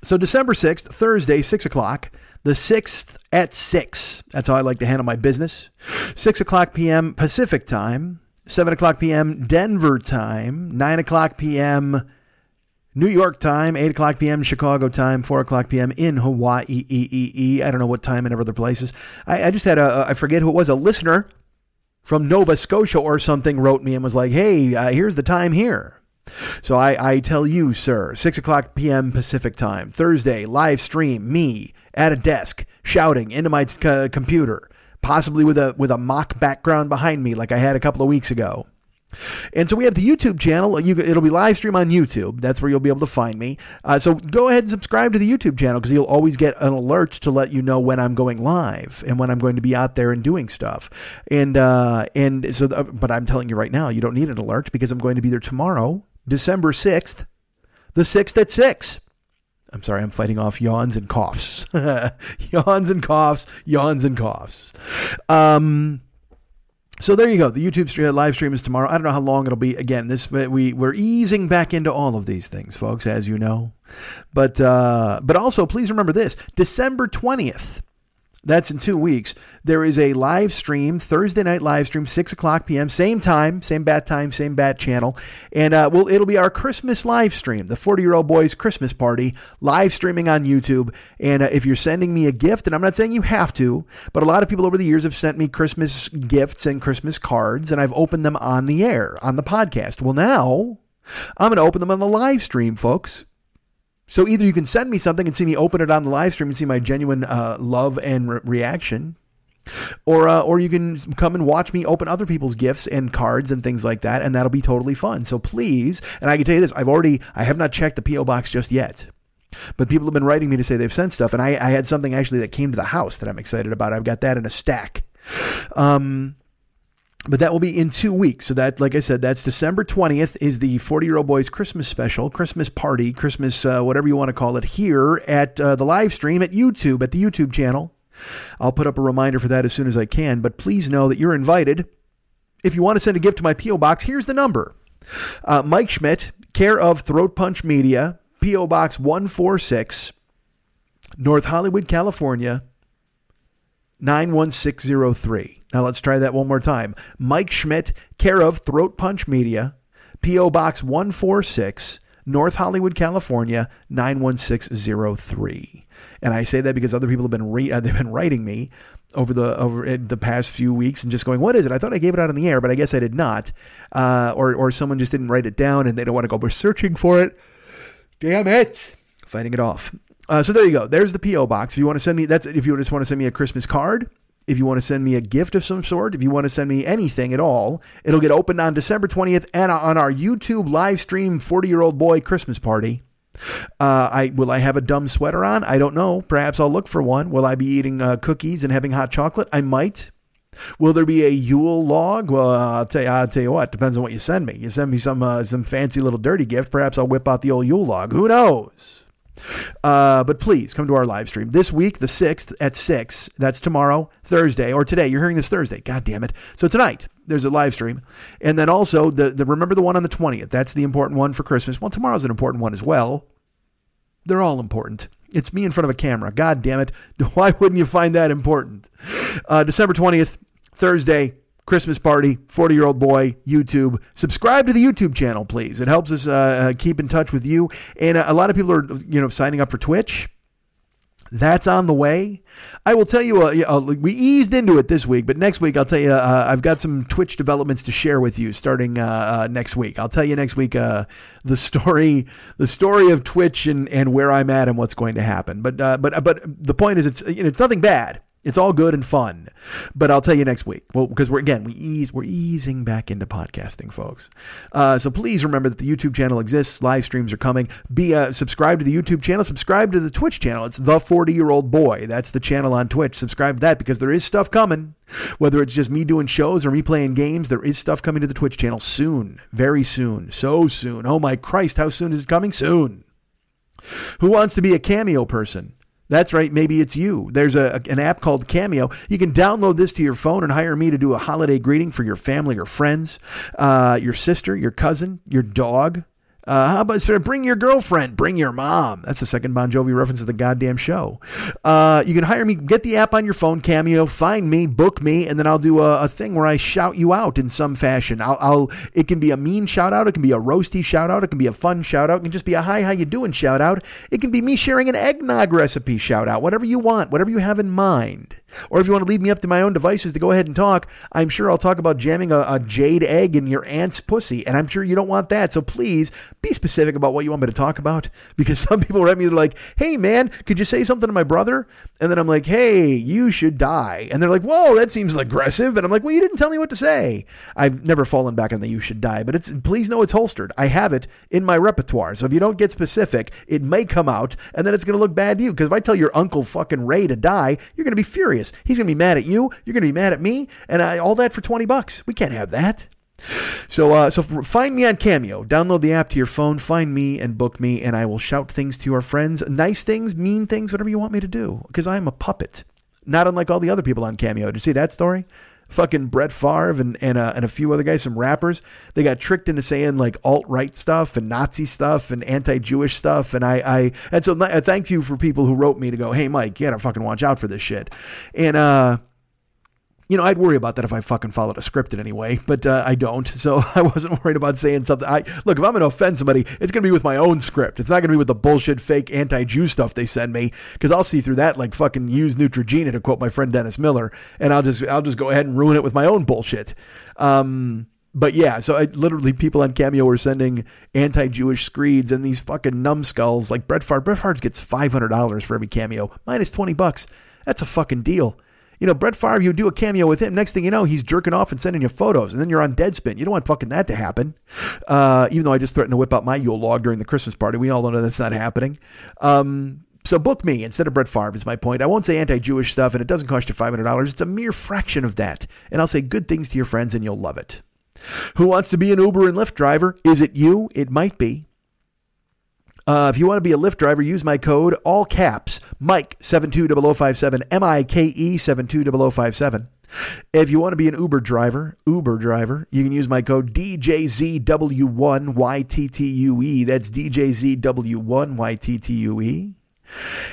so December 6th, Thursday, 6 o'clock. The 6th at 6. That's how I like to handle my business. 6 o'clock p.m. Pacific time. 7 o'clock p.m. Denver time. 9 o'clock p.m. New York time, 8 o'clock p.m. Chicago time, 4 o'clock p.m. in Hawaii. I don't know what time in other places. I, I just had a, I forget who it was, a listener from Nova Scotia or something wrote me and was like, hey, uh, here's the time here. So I, I tell you, sir, 6 o'clock p.m. Pacific time, Thursday, live stream, me at a desk shouting into my c- computer, possibly with a, with a mock background behind me like I had a couple of weeks ago. And so we have the YouTube channel. You, it'll be live stream on YouTube. That's where you'll be able to find me. Uh, so go ahead and subscribe to the YouTube channel because you'll always get an alert to let you know when I'm going live and when I'm going to be out there and doing stuff. And uh, and so, the, but I'm telling you right now, you don't need an alert because I'm going to be there tomorrow, December sixth, the sixth at six. I'm sorry, I'm fighting off yawns and coughs. yawns and coughs, yawns and coughs. Um, So there you go. The YouTube stream, live stream is tomorrow. I don't know how long it'll be. Again, this we we're easing back into all of these things, folks, as you know. But uh, but also please remember this: December twentieth. That's in two weeks. There is a live stream, Thursday night live stream, 6 o'clock p.m., same time, same bat time, same bat channel. And uh, well, it'll be our Christmas live stream, the 40 year old boys Christmas party, live streaming on YouTube. And uh, if you're sending me a gift, and I'm not saying you have to, but a lot of people over the years have sent me Christmas gifts and Christmas cards, and I've opened them on the air, on the podcast. Well, now I'm going to open them on the live stream, folks. So either you can send me something and see me open it on the live stream and see my genuine uh, love and re- reaction, or uh, or you can come and watch me open other people's gifts and cards and things like that, and that'll be totally fun. So please, and I can tell you this: I've already I have not checked the PO box just yet. But people have been writing me to say they've sent stuff, and I, I had something actually that came to the house that I'm excited about. I've got that in a stack. Um, but that will be in two weeks. So that, like I said, that's December 20th is the 40 year old boys Christmas special, Christmas party, Christmas, uh, whatever you want to call it here at uh, the live stream at YouTube, at the YouTube channel. I'll put up a reminder for that as soon as I can, but please know that you're invited. If you want to send a gift to my P.O. Box, here's the number. Uh, Mike Schmidt, care of Throat Punch Media, P.O. Box 146, North Hollywood, California, 91603. Now let's try that one more time. Mike Schmidt, care of Throat Punch Media, P.O. Box 146, North Hollywood, California, 91603. And I say that because other people have been re- uh, they've been writing me over the over the past few weeks and just going, "What is it?" I thought I gave it out in the air, but I guess I did not. Uh, or or someone just didn't write it down and they don't want to go We're searching for it. Damn it! Fighting it off. Uh, so there you go. There's the PO box. If you want to send me that's if you just want to send me a Christmas card, if you want to send me a gift of some sort, if you want to send me anything at all, it'll get opened on December 20th and on our YouTube live stream 40 year old boy Christmas party. Uh, I will I have a dumb sweater on? I don't know. Perhaps I'll look for one. Will I be eating uh, cookies and having hot chocolate? I might. Will there be a Yule log? Well, I'll tell you. I'll tell you what. Depends on what you send me. You send me some uh, some fancy little dirty gift. Perhaps I'll whip out the old Yule log. Who knows? Uh, but please come to our live stream this week, the 6th at 6. That's tomorrow, Thursday, or today. You're hearing this Thursday. God damn it. So tonight, there's a live stream. And then also, the, the remember the one on the 20th. That's the important one for Christmas. Well, tomorrow's an important one as well. They're all important. It's me in front of a camera. God damn it. Why wouldn't you find that important? Uh, December 20th, Thursday, Christmas party, 40 year old boy, YouTube. Subscribe to the YouTube channel, please. It helps us uh, uh, keep in touch with you. And uh, a lot of people are, you know, signing up for Twitch. That's on the way. I will tell you, uh, uh, we eased into it this week, but next week I'll tell you, uh, I've got some Twitch developments to share with you starting uh, uh, next week. I'll tell you next week uh, the story, the story of Twitch and, and where I'm at and what's going to happen. But but but the point is, it's you know, it's nothing bad. It's all good and fun, but I'll tell you next week. Well, because we're again we ease we're easing back into podcasting, folks. Uh, so please remember that the YouTube channel exists. Live streams are coming. Be uh, subscribe to the YouTube channel. Subscribe to the Twitch channel. It's the Forty Year Old Boy. That's the channel on Twitch. Subscribe to that because there is stuff coming. Whether it's just me doing shows or me playing games, there is stuff coming to the Twitch channel soon, very soon, so soon. Oh my Christ, how soon is it coming? Soon. Who wants to be a cameo person? That's right. Maybe it's you. There's a, an app called Cameo. You can download this to your phone and hire me to do a holiday greeting for your family or friends, uh, your sister, your cousin, your dog. Uh, how about of bring your girlfriend, bring your mom? That's the second Bon Jovi reference of the goddamn show. Uh, you can hire me, get the app on your phone, Cameo, find me, book me, and then I'll do a, a thing where I shout you out in some fashion. I'll, I'll, it can be a mean shout out, it can be a roasty shout out, it can be a fun shout out, it can just be a hi, how you doing? shout out. It can be me sharing an eggnog recipe shout out, whatever you want, whatever you have in mind. Or if you want to leave me up to my own devices to go ahead and talk, I'm sure I'll talk about jamming a, a, jade egg in your aunt's pussy. And I'm sure you don't want that. So please be specific about what you want me to talk about. Because some people write me, they're like, hey, man, could you say something to my brother? And then I'm like, hey, you should die. And they're like, whoa, that seems aggressive. And I'm like, well, you didn't tell me what to say. I've never fallen back on the you should die, but it's please know it's holstered. I have it in my repertoire. So if you don't get specific, it may come out and then it's going to look bad to you. Because if I tell your uncle fucking Ray to die, you're going to be furious. He's going to be mad at you. You're going to be mad at me. And I, all that for 20 bucks. We can't have that. So, uh, so find me on Cameo. Download the app to your phone. Find me and book me, and I will shout things to your friends, nice things, mean things, whatever you want me to do. Because I am a puppet, not unlike all the other people on Cameo. Did you see that story? Fucking Brett Favre and and, uh, and a few other guys, some rappers, they got tricked into saying like alt right stuff and Nazi stuff and anti Jewish stuff. And I, I and so th- thank you for people who wrote me to go, hey Mike, you gotta fucking watch out for this shit. And uh, you know, I'd worry about that if I fucking followed a script in any way, but uh, I don't. So I wasn't worried about saying something. I look, if I'm going to offend somebody, it's going to be with my own script. It's not going to be with the bullshit fake anti-Jew stuff they send me because I'll see through that like fucking use Neutrogena to quote my friend Dennis Miller, and I'll just I'll just go ahead and ruin it with my own bullshit. Um, but yeah, so I, literally people on Cameo were sending anti-Jewish screeds and these fucking numbskulls like Brett Favre. Brett Favre gets five hundred dollars for every cameo, minus twenty bucks. That's a fucking deal. You know, Brett Favre, you do a cameo with him. Next thing you know, he's jerking off and sending you photos, and then you're on Deadspin. You don't want fucking that to happen. Uh, even though I just threatened to whip out my Yule log during the Christmas party, we all know that's not happening. Um, so book me instead of Brett Favre is my point. I won't say anti-Jewish stuff, and it doesn't cost you five hundred dollars. It's a mere fraction of that, and I'll say good things to your friends, and you'll love it. Who wants to be an Uber and Lyft driver? Is it you? It might be. Uh, if you want to be a Lyft driver, use my code, all caps, Mike720057, M I K E 720057. If you want to be an Uber driver, Uber driver, you can use my code DJZW1YTTUE. That's DJZW1YTTUE.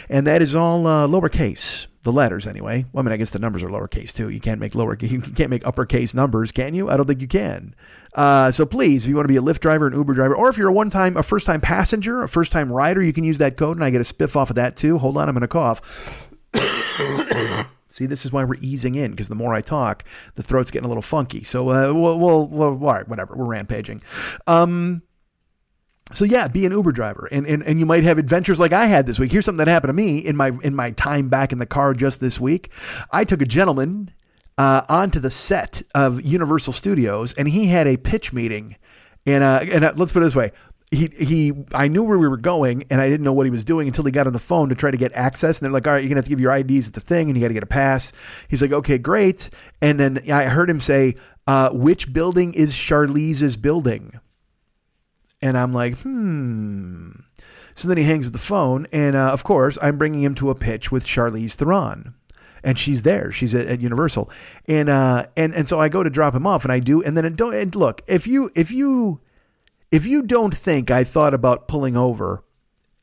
And that is all uh, lowercase. The letters, anyway. Well, I mean, I guess the numbers are lowercase too. You can't make lower, you can't make uppercase numbers, can you? I don't think you can. Uh, so please, if you want to be a Lyft driver, an Uber driver, or if you're a one-time, a first-time passenger, a first-time rider, you can use that code, and I get a spiff off of that too. Hold on, I'm going to cough. See, this is why we're easing in because the more I talk, the throat's getting a little funky. So uh, we'll, we'll, we'll, whatever. We're rampaging. Um, so yeah, be an Uber driver, and, and and you might have adventures like I had this week. Here's something that happened to me in my in my time back in the car just this week. I took a gentleman uh, onto the set of Universal Studios, and he had a pitch meeting. And uh, and uh, let's put it this way: he he I knew where we were going and I didn't know what he was doing until he got on the phone to try to get access and they're like all right you're gonna have to give your IDs at the thing and you got to get a pass he's like okay great and then I heard him say uh, which building is Charlize's building and I'm like hmm so then he hangs with the phone and uh, of course I'm bringing him to a pitch with Charlize Theron and she's there. She's at, at Universal, and uh, and and so I go to drop him off, and I do, and then don't. And look, if you if you if you don't think I thought about pulling over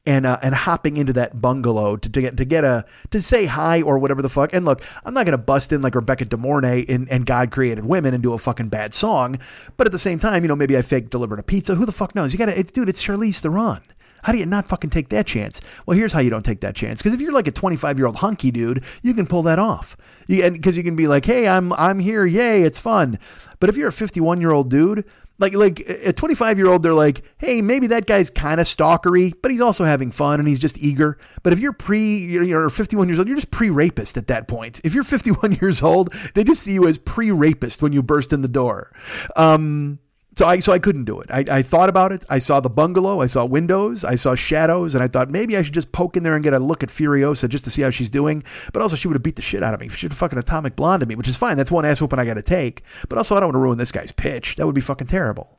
and uh, and hopping into that bungalow to, to get to get a to say hi or whatever the fuck. And look, I'm not gonna bust in like Rebecca De Mornay in, and God Created Women and do a fucking bad song. But at the same time, you know, maybe I fake delivered a pizza. Who the fuck knows? You gotta, it, dude. It's Charlize Theron. How do you not fucking take that chance? Well, here's how you don't take that chance. Because if you're like a 25 year old hunky dude, you can pull that off. You, and because you can be like, hey, I'm I'm here, yay, it's fun. But if you're a 51 year old dude like like a 25 year old they're like hey maybe that guy's kind of stalkery but he's also having fun and he's just eager. But if you're pre you're 51 years old you're just pre-rapist at that point. If you're 51 years old they just see you as pre-rapist when you burst in the door. Um so I so I couldn't do it. I, I thought about it. I saw the bungalow. I saw windows. I saw shadows, and I thought maybe I should just poke in there and get a look at Furiosa just to see how she's doing. But also, she would have beat the shit out of me. She'd have fucking atomic blonde to me, which is fine. That's one ass whooping I got to take. But also, I don't want to ruin this guy's pitch. That would be fucking terrible.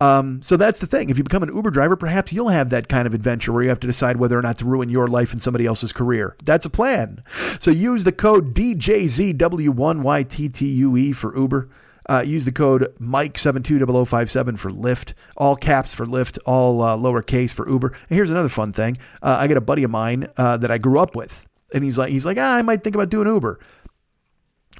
Um, so that's the thing. If you become an Uber driver, perhaps you'll have that kind of adventure where you have to decide whether or not to ruin your life and somebody else's career. That's a plan. So use the code DJZW1YTTUE for Uber. Uh, use the code Mike720057 for Lyft, all caps for Lyft, all uh, lowercase for Uber. And here's another fun thing. Uh, I got a buddy of mine uh, that I grew up with, and he's like, he's like, ah, I might think about doing Uber.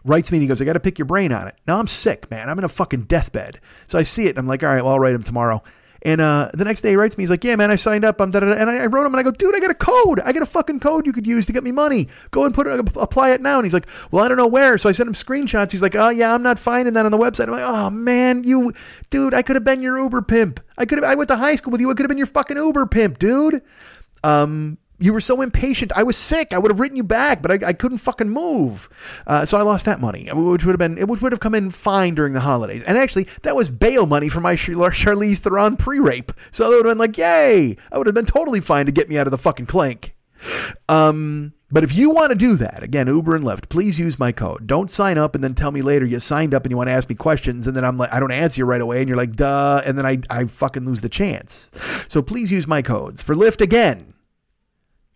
Writes me and he goes, I got to pick your brain on it. Now I'm sick, man. I'm in a fucking deathbed. So I see it and I'm like, all right, well, I'll write him tomorrow. And uh, the next day he writes me, he's like, "Yeah, man, I signed up." I'm da-da-da. and I, I, wrote him, and I go, "Dude, I got a code. I got a fucking code you could use to get me money. Go and put it, apply it now." And he's like, "Well, I don't know where." So I sent him screenshots. He's like, "Oh yeah, I'm not finding that on the website." I'm like, "Oh man, you, dude, I could have been your Uber pimp. I could have. I went to high school with you. I could have been your fucking Uber pimp, dude." Um, you were so impatient. I was sick. I would have written you back, but I, I couldn't fucking move. Uh, so I lost that money, which would have been which would have come in fine during the holidays. And actually, that was bail money for my Char- Charlize Theron pre-rape. So it would have been like, yay! I would have been totally fine to get me out of the fucking clink. Um, but if you want to do that, again, Uber and Lyft, please use my code. Don't sign up and then tell me later you signed up and you want to ask me questions, and then I'm like, I don't answer you right away, and you're like, duh, and then I I fucking lose the chance. So please use my codes for Lyft again.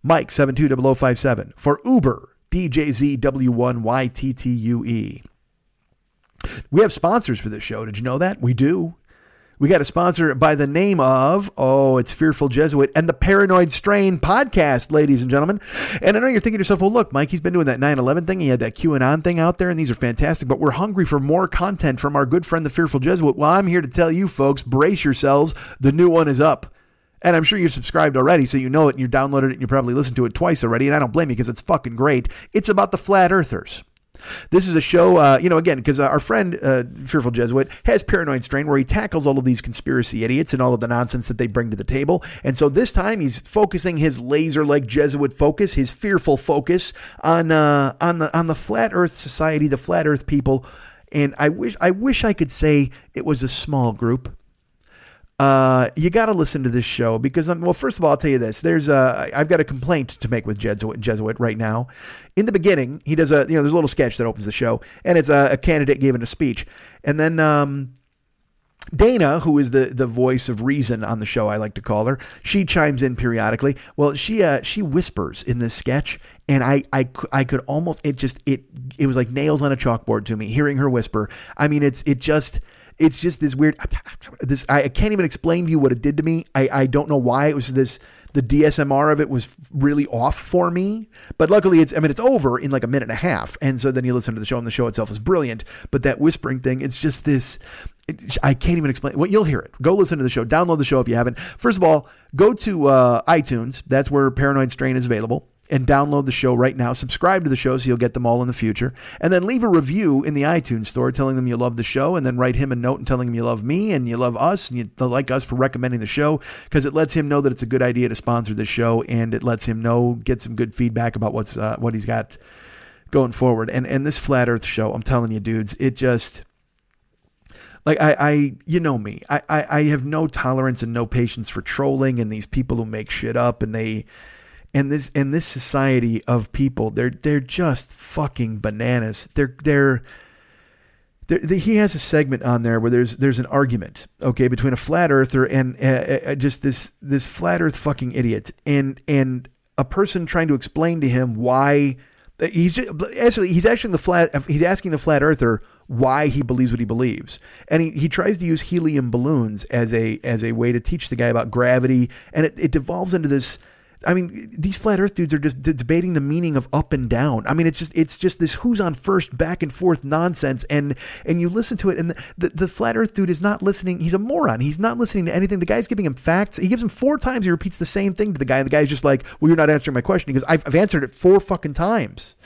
Mike 720057 for Uber DJZW1YTTUE. We have sponsors for this show. Did you know that? We do. We got a sponsor by the name of, oh, it's Fearful Jesuit and the Paranoid Strain podcast, ladies and gentlemen. And I know you're thinking to yourself, well, look, Mike, he's been doing that 9 11 thing. He had that QAnon thing out there, and these are fantastic, but we're hungry for more content from our good friend, the Fearful Jesuit. Well, I'm here to tell you, folks, brace yourselves. The new one is up. And I'm sure you've subscribed already, so you know it and you downloaded it and you probably listened to it twice already. And I don't blame you because it's fucking great. It's about the flat earthers. This is a show, uh, you know, again, because uh, our friend, uh, Fearful Jesuit, has Paranoid Strain, where he tackles all of these conspiracy idiots and all of the nonsense that they bring to the table. And so this time he's focusing his laser like Jesuit focus, his fearful focus on uh, on the on the flat Earth society, the flat Earth people. And I wish I wish I could say it was a small group. Uh, you got to listen to this show because, um, well, first of all, I'll tell you this. There's a, I've got a complaint to make with Jesuit, Jesuit right now. In the beginning, he does a, you know, there's a little sketch that opens the show, and it's a, a candidate giving a speech, and then um, Dana, who is the the voice of reason on the show, I like to call her, she chimes in periodically. Well, she uh, she whispers in this sketch, and I, I I could almost it just it it was like nails on a chalkboard to me hearing her whisper. I mean, it's it just it's just this weird this I can't even explain to you what it did to me. I, I don't know why it was this the ASMR of it was really off for me. But luckily it's I mean it's over in like a minute and a half. And so then you listen to the show and the show itself is brilliant. But that whispering thing, it's just this it, I can't even explain. Well, you'll hear it. Go listen to the show. Download the show if you haven't. First of all, go to uh, iTunes. That's where Paranoid Strain is available and download the show right now. Subscribe to the show so you'll get them all in the future. And then leave a review in the iTunes store telling them you love the show and then write him a note and telling him you love me and you love us and you like us for recommending the show because it lets him know that it's a good idea to sponsor the show and it lets him know, get some good feedback about what's uh, what he's got going forward. And and this flat earth show, I'm telling you dudes, it just like I, I you know me I, I i have no tolerance and no patience for trolling and these people who make shit up and they and this and this society of people they're they're just fucking bananas. They're they're he has a segment on there where there's there's an argument, okay, between a flat earther and uh, uh, just this this flat Earth fucking idiot, and and a person trying to explain to him why he's just, actually he's actually the flat he's asking the flat earther why he believes what he believes, and he, he tries to use helium balloons as a as a way to teach the guy about gravity, and it, it devolves into this I mean, these flat Earth dudes are just debating the meaning of up and down. I mean, it's just it's just this who's on first back and forth nonsense, and and you listen to it, and the, the, the flat Earth dude is not listening. He's a moron. He's not listening to anything. The guy's giving him facts. He gives him four times. He repeats the same thing to the guy, and the guy's just like, "Well, you're not answering my question." He goes, "I've, I've answered it four fucking times."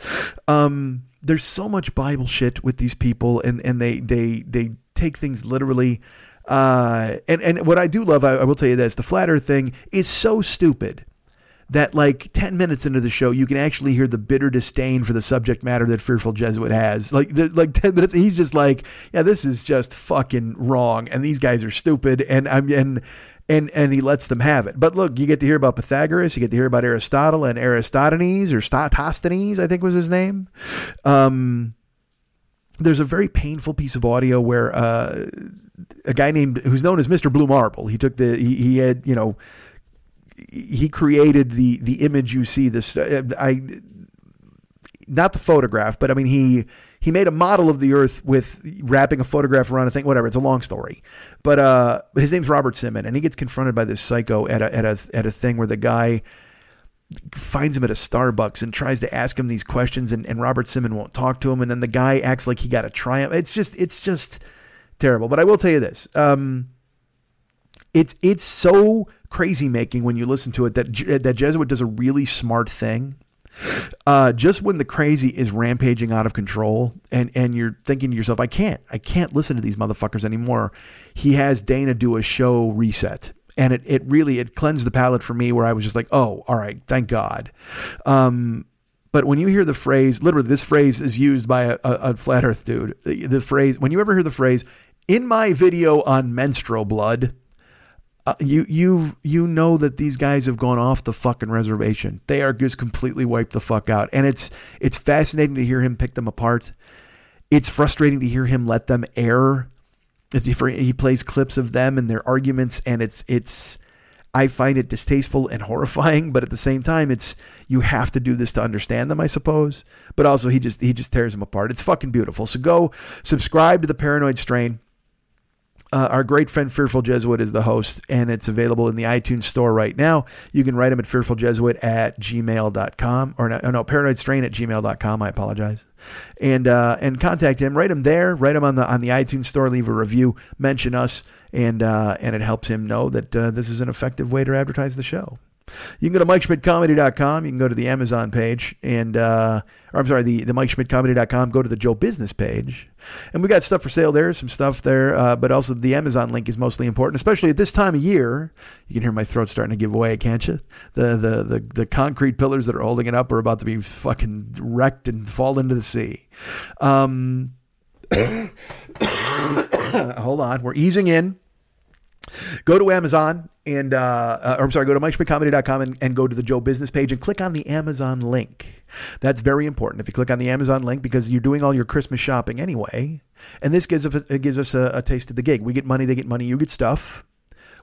Um, there's so much Bible shit with these people, and and they they they take things literally. Uh, and and what I do love, I, I will tell you this: the flat Earth thing is so stupid that like 10 minutes into the show you can actually hear the bitter disdain for the subject matter that fearful jesuit has like like 10 minutes he's just like yeah this is just fucking wrong and these guys are stupid and i'm and and and he lets them have it but look you get to hear about pythagoras you get to hear about aristotle and aristotenes or statosthenes i think was his name um there's a very painful piece of audio where uh, a guy named who's known as Mr. Blue Marble. He took the he, he had you know he created the the image you see. This uh, I not the photograph, but I mean he he made a model of the Earth with wrapping a photograph around a thing. Whatever, it's a long story. But uh, but his name's Robert Simmon, and he gets confronted by this psycho at a at a at a thing where the guy finds him at a Starbucks and tries to ask him these questions, and, and Robert Simmon won't talk to him, and then the guy acts like he got a triumph. It's just it's just terrible. But I will tell you this. Um, it's it's so crazy making when you listen to it that that Jesuit does a really smart thing. Uh, just when the crazy is rampaging out of control and and you're thinking to yourself, I can't, I can't listen to these motherfuckers anymore. He has Dana do a show reset. And it, it really it cleansed the palate for me where I was just like, oh, all right, thank God. Um, but when you hear the phrase, literally, this phrase is used by a, a, flat Earth dude. The, the phrase, when you ever hear the phrase, in my video on menstrual blood, uh, you you you know that these guys have gone off the fucking reservation. They are just completely wiped the fuck out, and it's it's fascinating to hear him pick them apart. It's frustrating to hear him let them air. He plays clips of them and their arguments, and it's it's. I find it distasteful and horrifying, but at the same time, it's you have to do this to understand them, I suppose. But also, he just he just tears them apart. It's fucking beautiful. So go subscribe to the Paranoid Strain. Uh, our great friend Fearful Jesuit is the host, and it's available in the iTunes store right now. You can write him at fearfuljesuit at gmail.com, or no, no paranoidstrain at gmail.com. I apologize. And uh, and contact him. Write him there. Write him on the on the iTunes store. Leave a review. Mention us, and uh, and it helps him know that uh, this is an effective way to advertise the show. You can go to MikeSchmidtComedy.com. You can go to the Amazon page, and uh, or I'm sorry, the the MikeSchmidtComedy.com. Go to the Joe Business page, and we got stuff for sale there. Some stuff there, uh, but also the Amazon link is mostly important, especially at this time of year. You can hear my throat starting to give away, can't you? The the the the concrete pillars that are holding it up are about to be fucking wrecked and fall into the sea. Um, hold on, we're easing in. Go to Amazon and, uh, uh, or I'm sorry, go to MikeSchmidtComedy.com and, and go to the Joe Business page and click on the Amazon link. That's very important. If you click on the Amazon link, because you're doing all your Christmas shopping anyway, and this gives us, gives us a, a taste of the gig. We get money, they get money, you get stuff.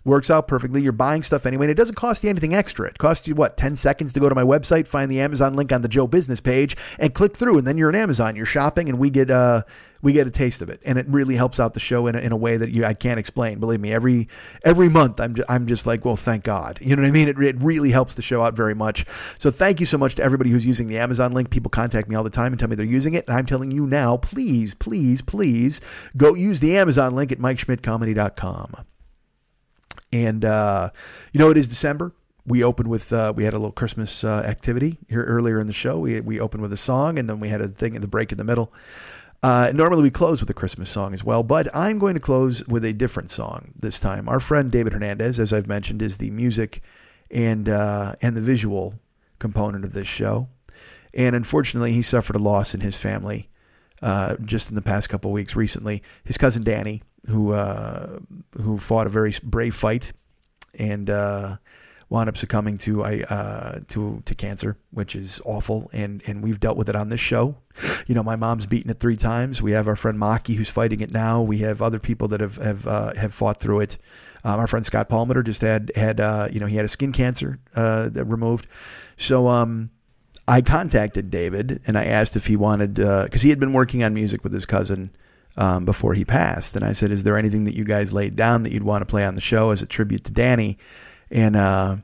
Works out perfectly. You're buying stuff anyway, and it doesn't cost you anything extra. It costs you, what, 10 seconds to go to my website, find the Amazon link on the Joe Business page, and click through, and then you're in Amazon. You're shopping, and we get, uh, we get a taste of it, and it really helps out the show in a, in a way that you I can't explain. Believe me, every every month I'm just, I'm just like, well, thank God. You know what I mean? It, it really helps the show out very much. So thank you so much to everybody who's using the Amazon link. People contact me all the time and tell me they're using it, and I'm telling you now, please, please, please go use the Amazon link at MikeSchmidtComedy.com. And uh, you know, it is December. We opened with uh, we had a little Christmas uh, activity here earlier in the show. We we opened with a song, and then we had a thing in the break in the middle. Uh, normally we close with a Christmas song as well, but I'm going to close with a different song this time. Our friend David Hernandez, as I've mentioned, is the music and uh, and the visual component of this show, and unfortunately, he suffered a loss in his family uh, just in the past couple weeks. Recently, his cousin Danny, who uh, who fought a very brave fight, and uh, wound up succumbing to uh, to to cancer, which is awful. And and we've dealt with it on this show. You know, my mom's beaten it three times. We have our friend Maki who's fighting it now. We have other people that have have uh, have fought through it. Um, our friend Scott Palmer just had had you know he had a skin cancer removed. So um, I contacted David and I asked if he wanted because he had been working on music with his cousin. Um, before he passed, and I said, "Is there anything that you guys laid down that you'd want to play on the show as a tribute to Danny?" and uh,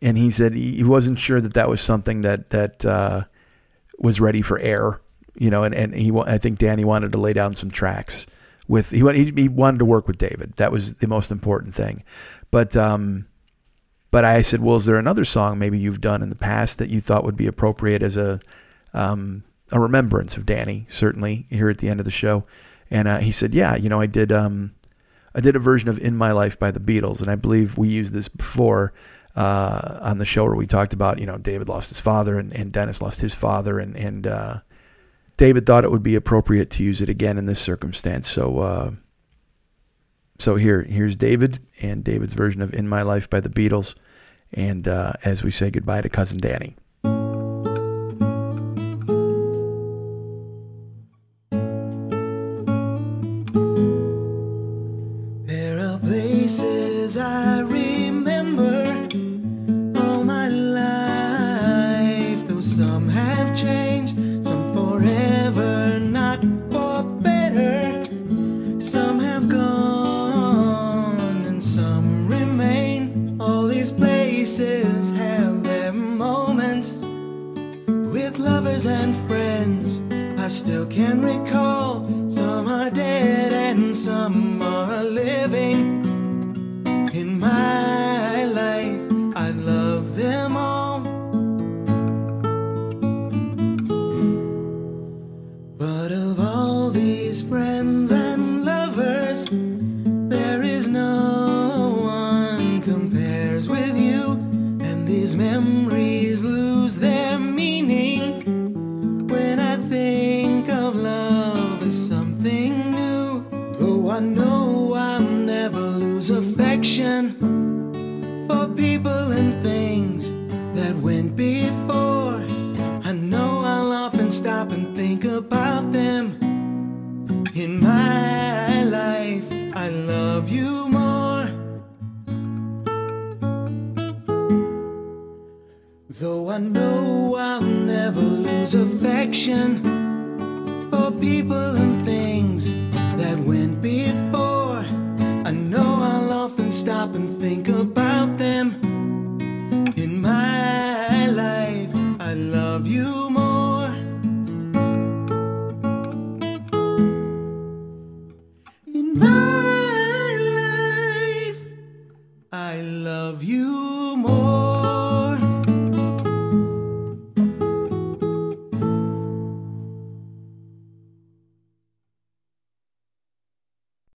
and he said he wasn't sure that that was something that that uh, was ready for air, you know. And and he I think Danny wanted to lay down some tracks with he he wanted to work with David. That was the most important thing. But um, but I said, well, is there another song maybe you've done in the past that you thought would be appropriate as a um, a remembrance of Danny? Certainly here at the end of the show. And uh, he said, yeah, you know, I did. Um, I did a version of "In My Life" by the Beatles, and I believe we used this before uh, on the show where we talked about you know David lost his father and, and Dennis lost his father, and and uh, David thought it would be appropriate to use it again in this circumstance. So uh, so here here's David and David's version of "In My Life" by the Beatles, and uh, as we say goodbye to cousin Danny.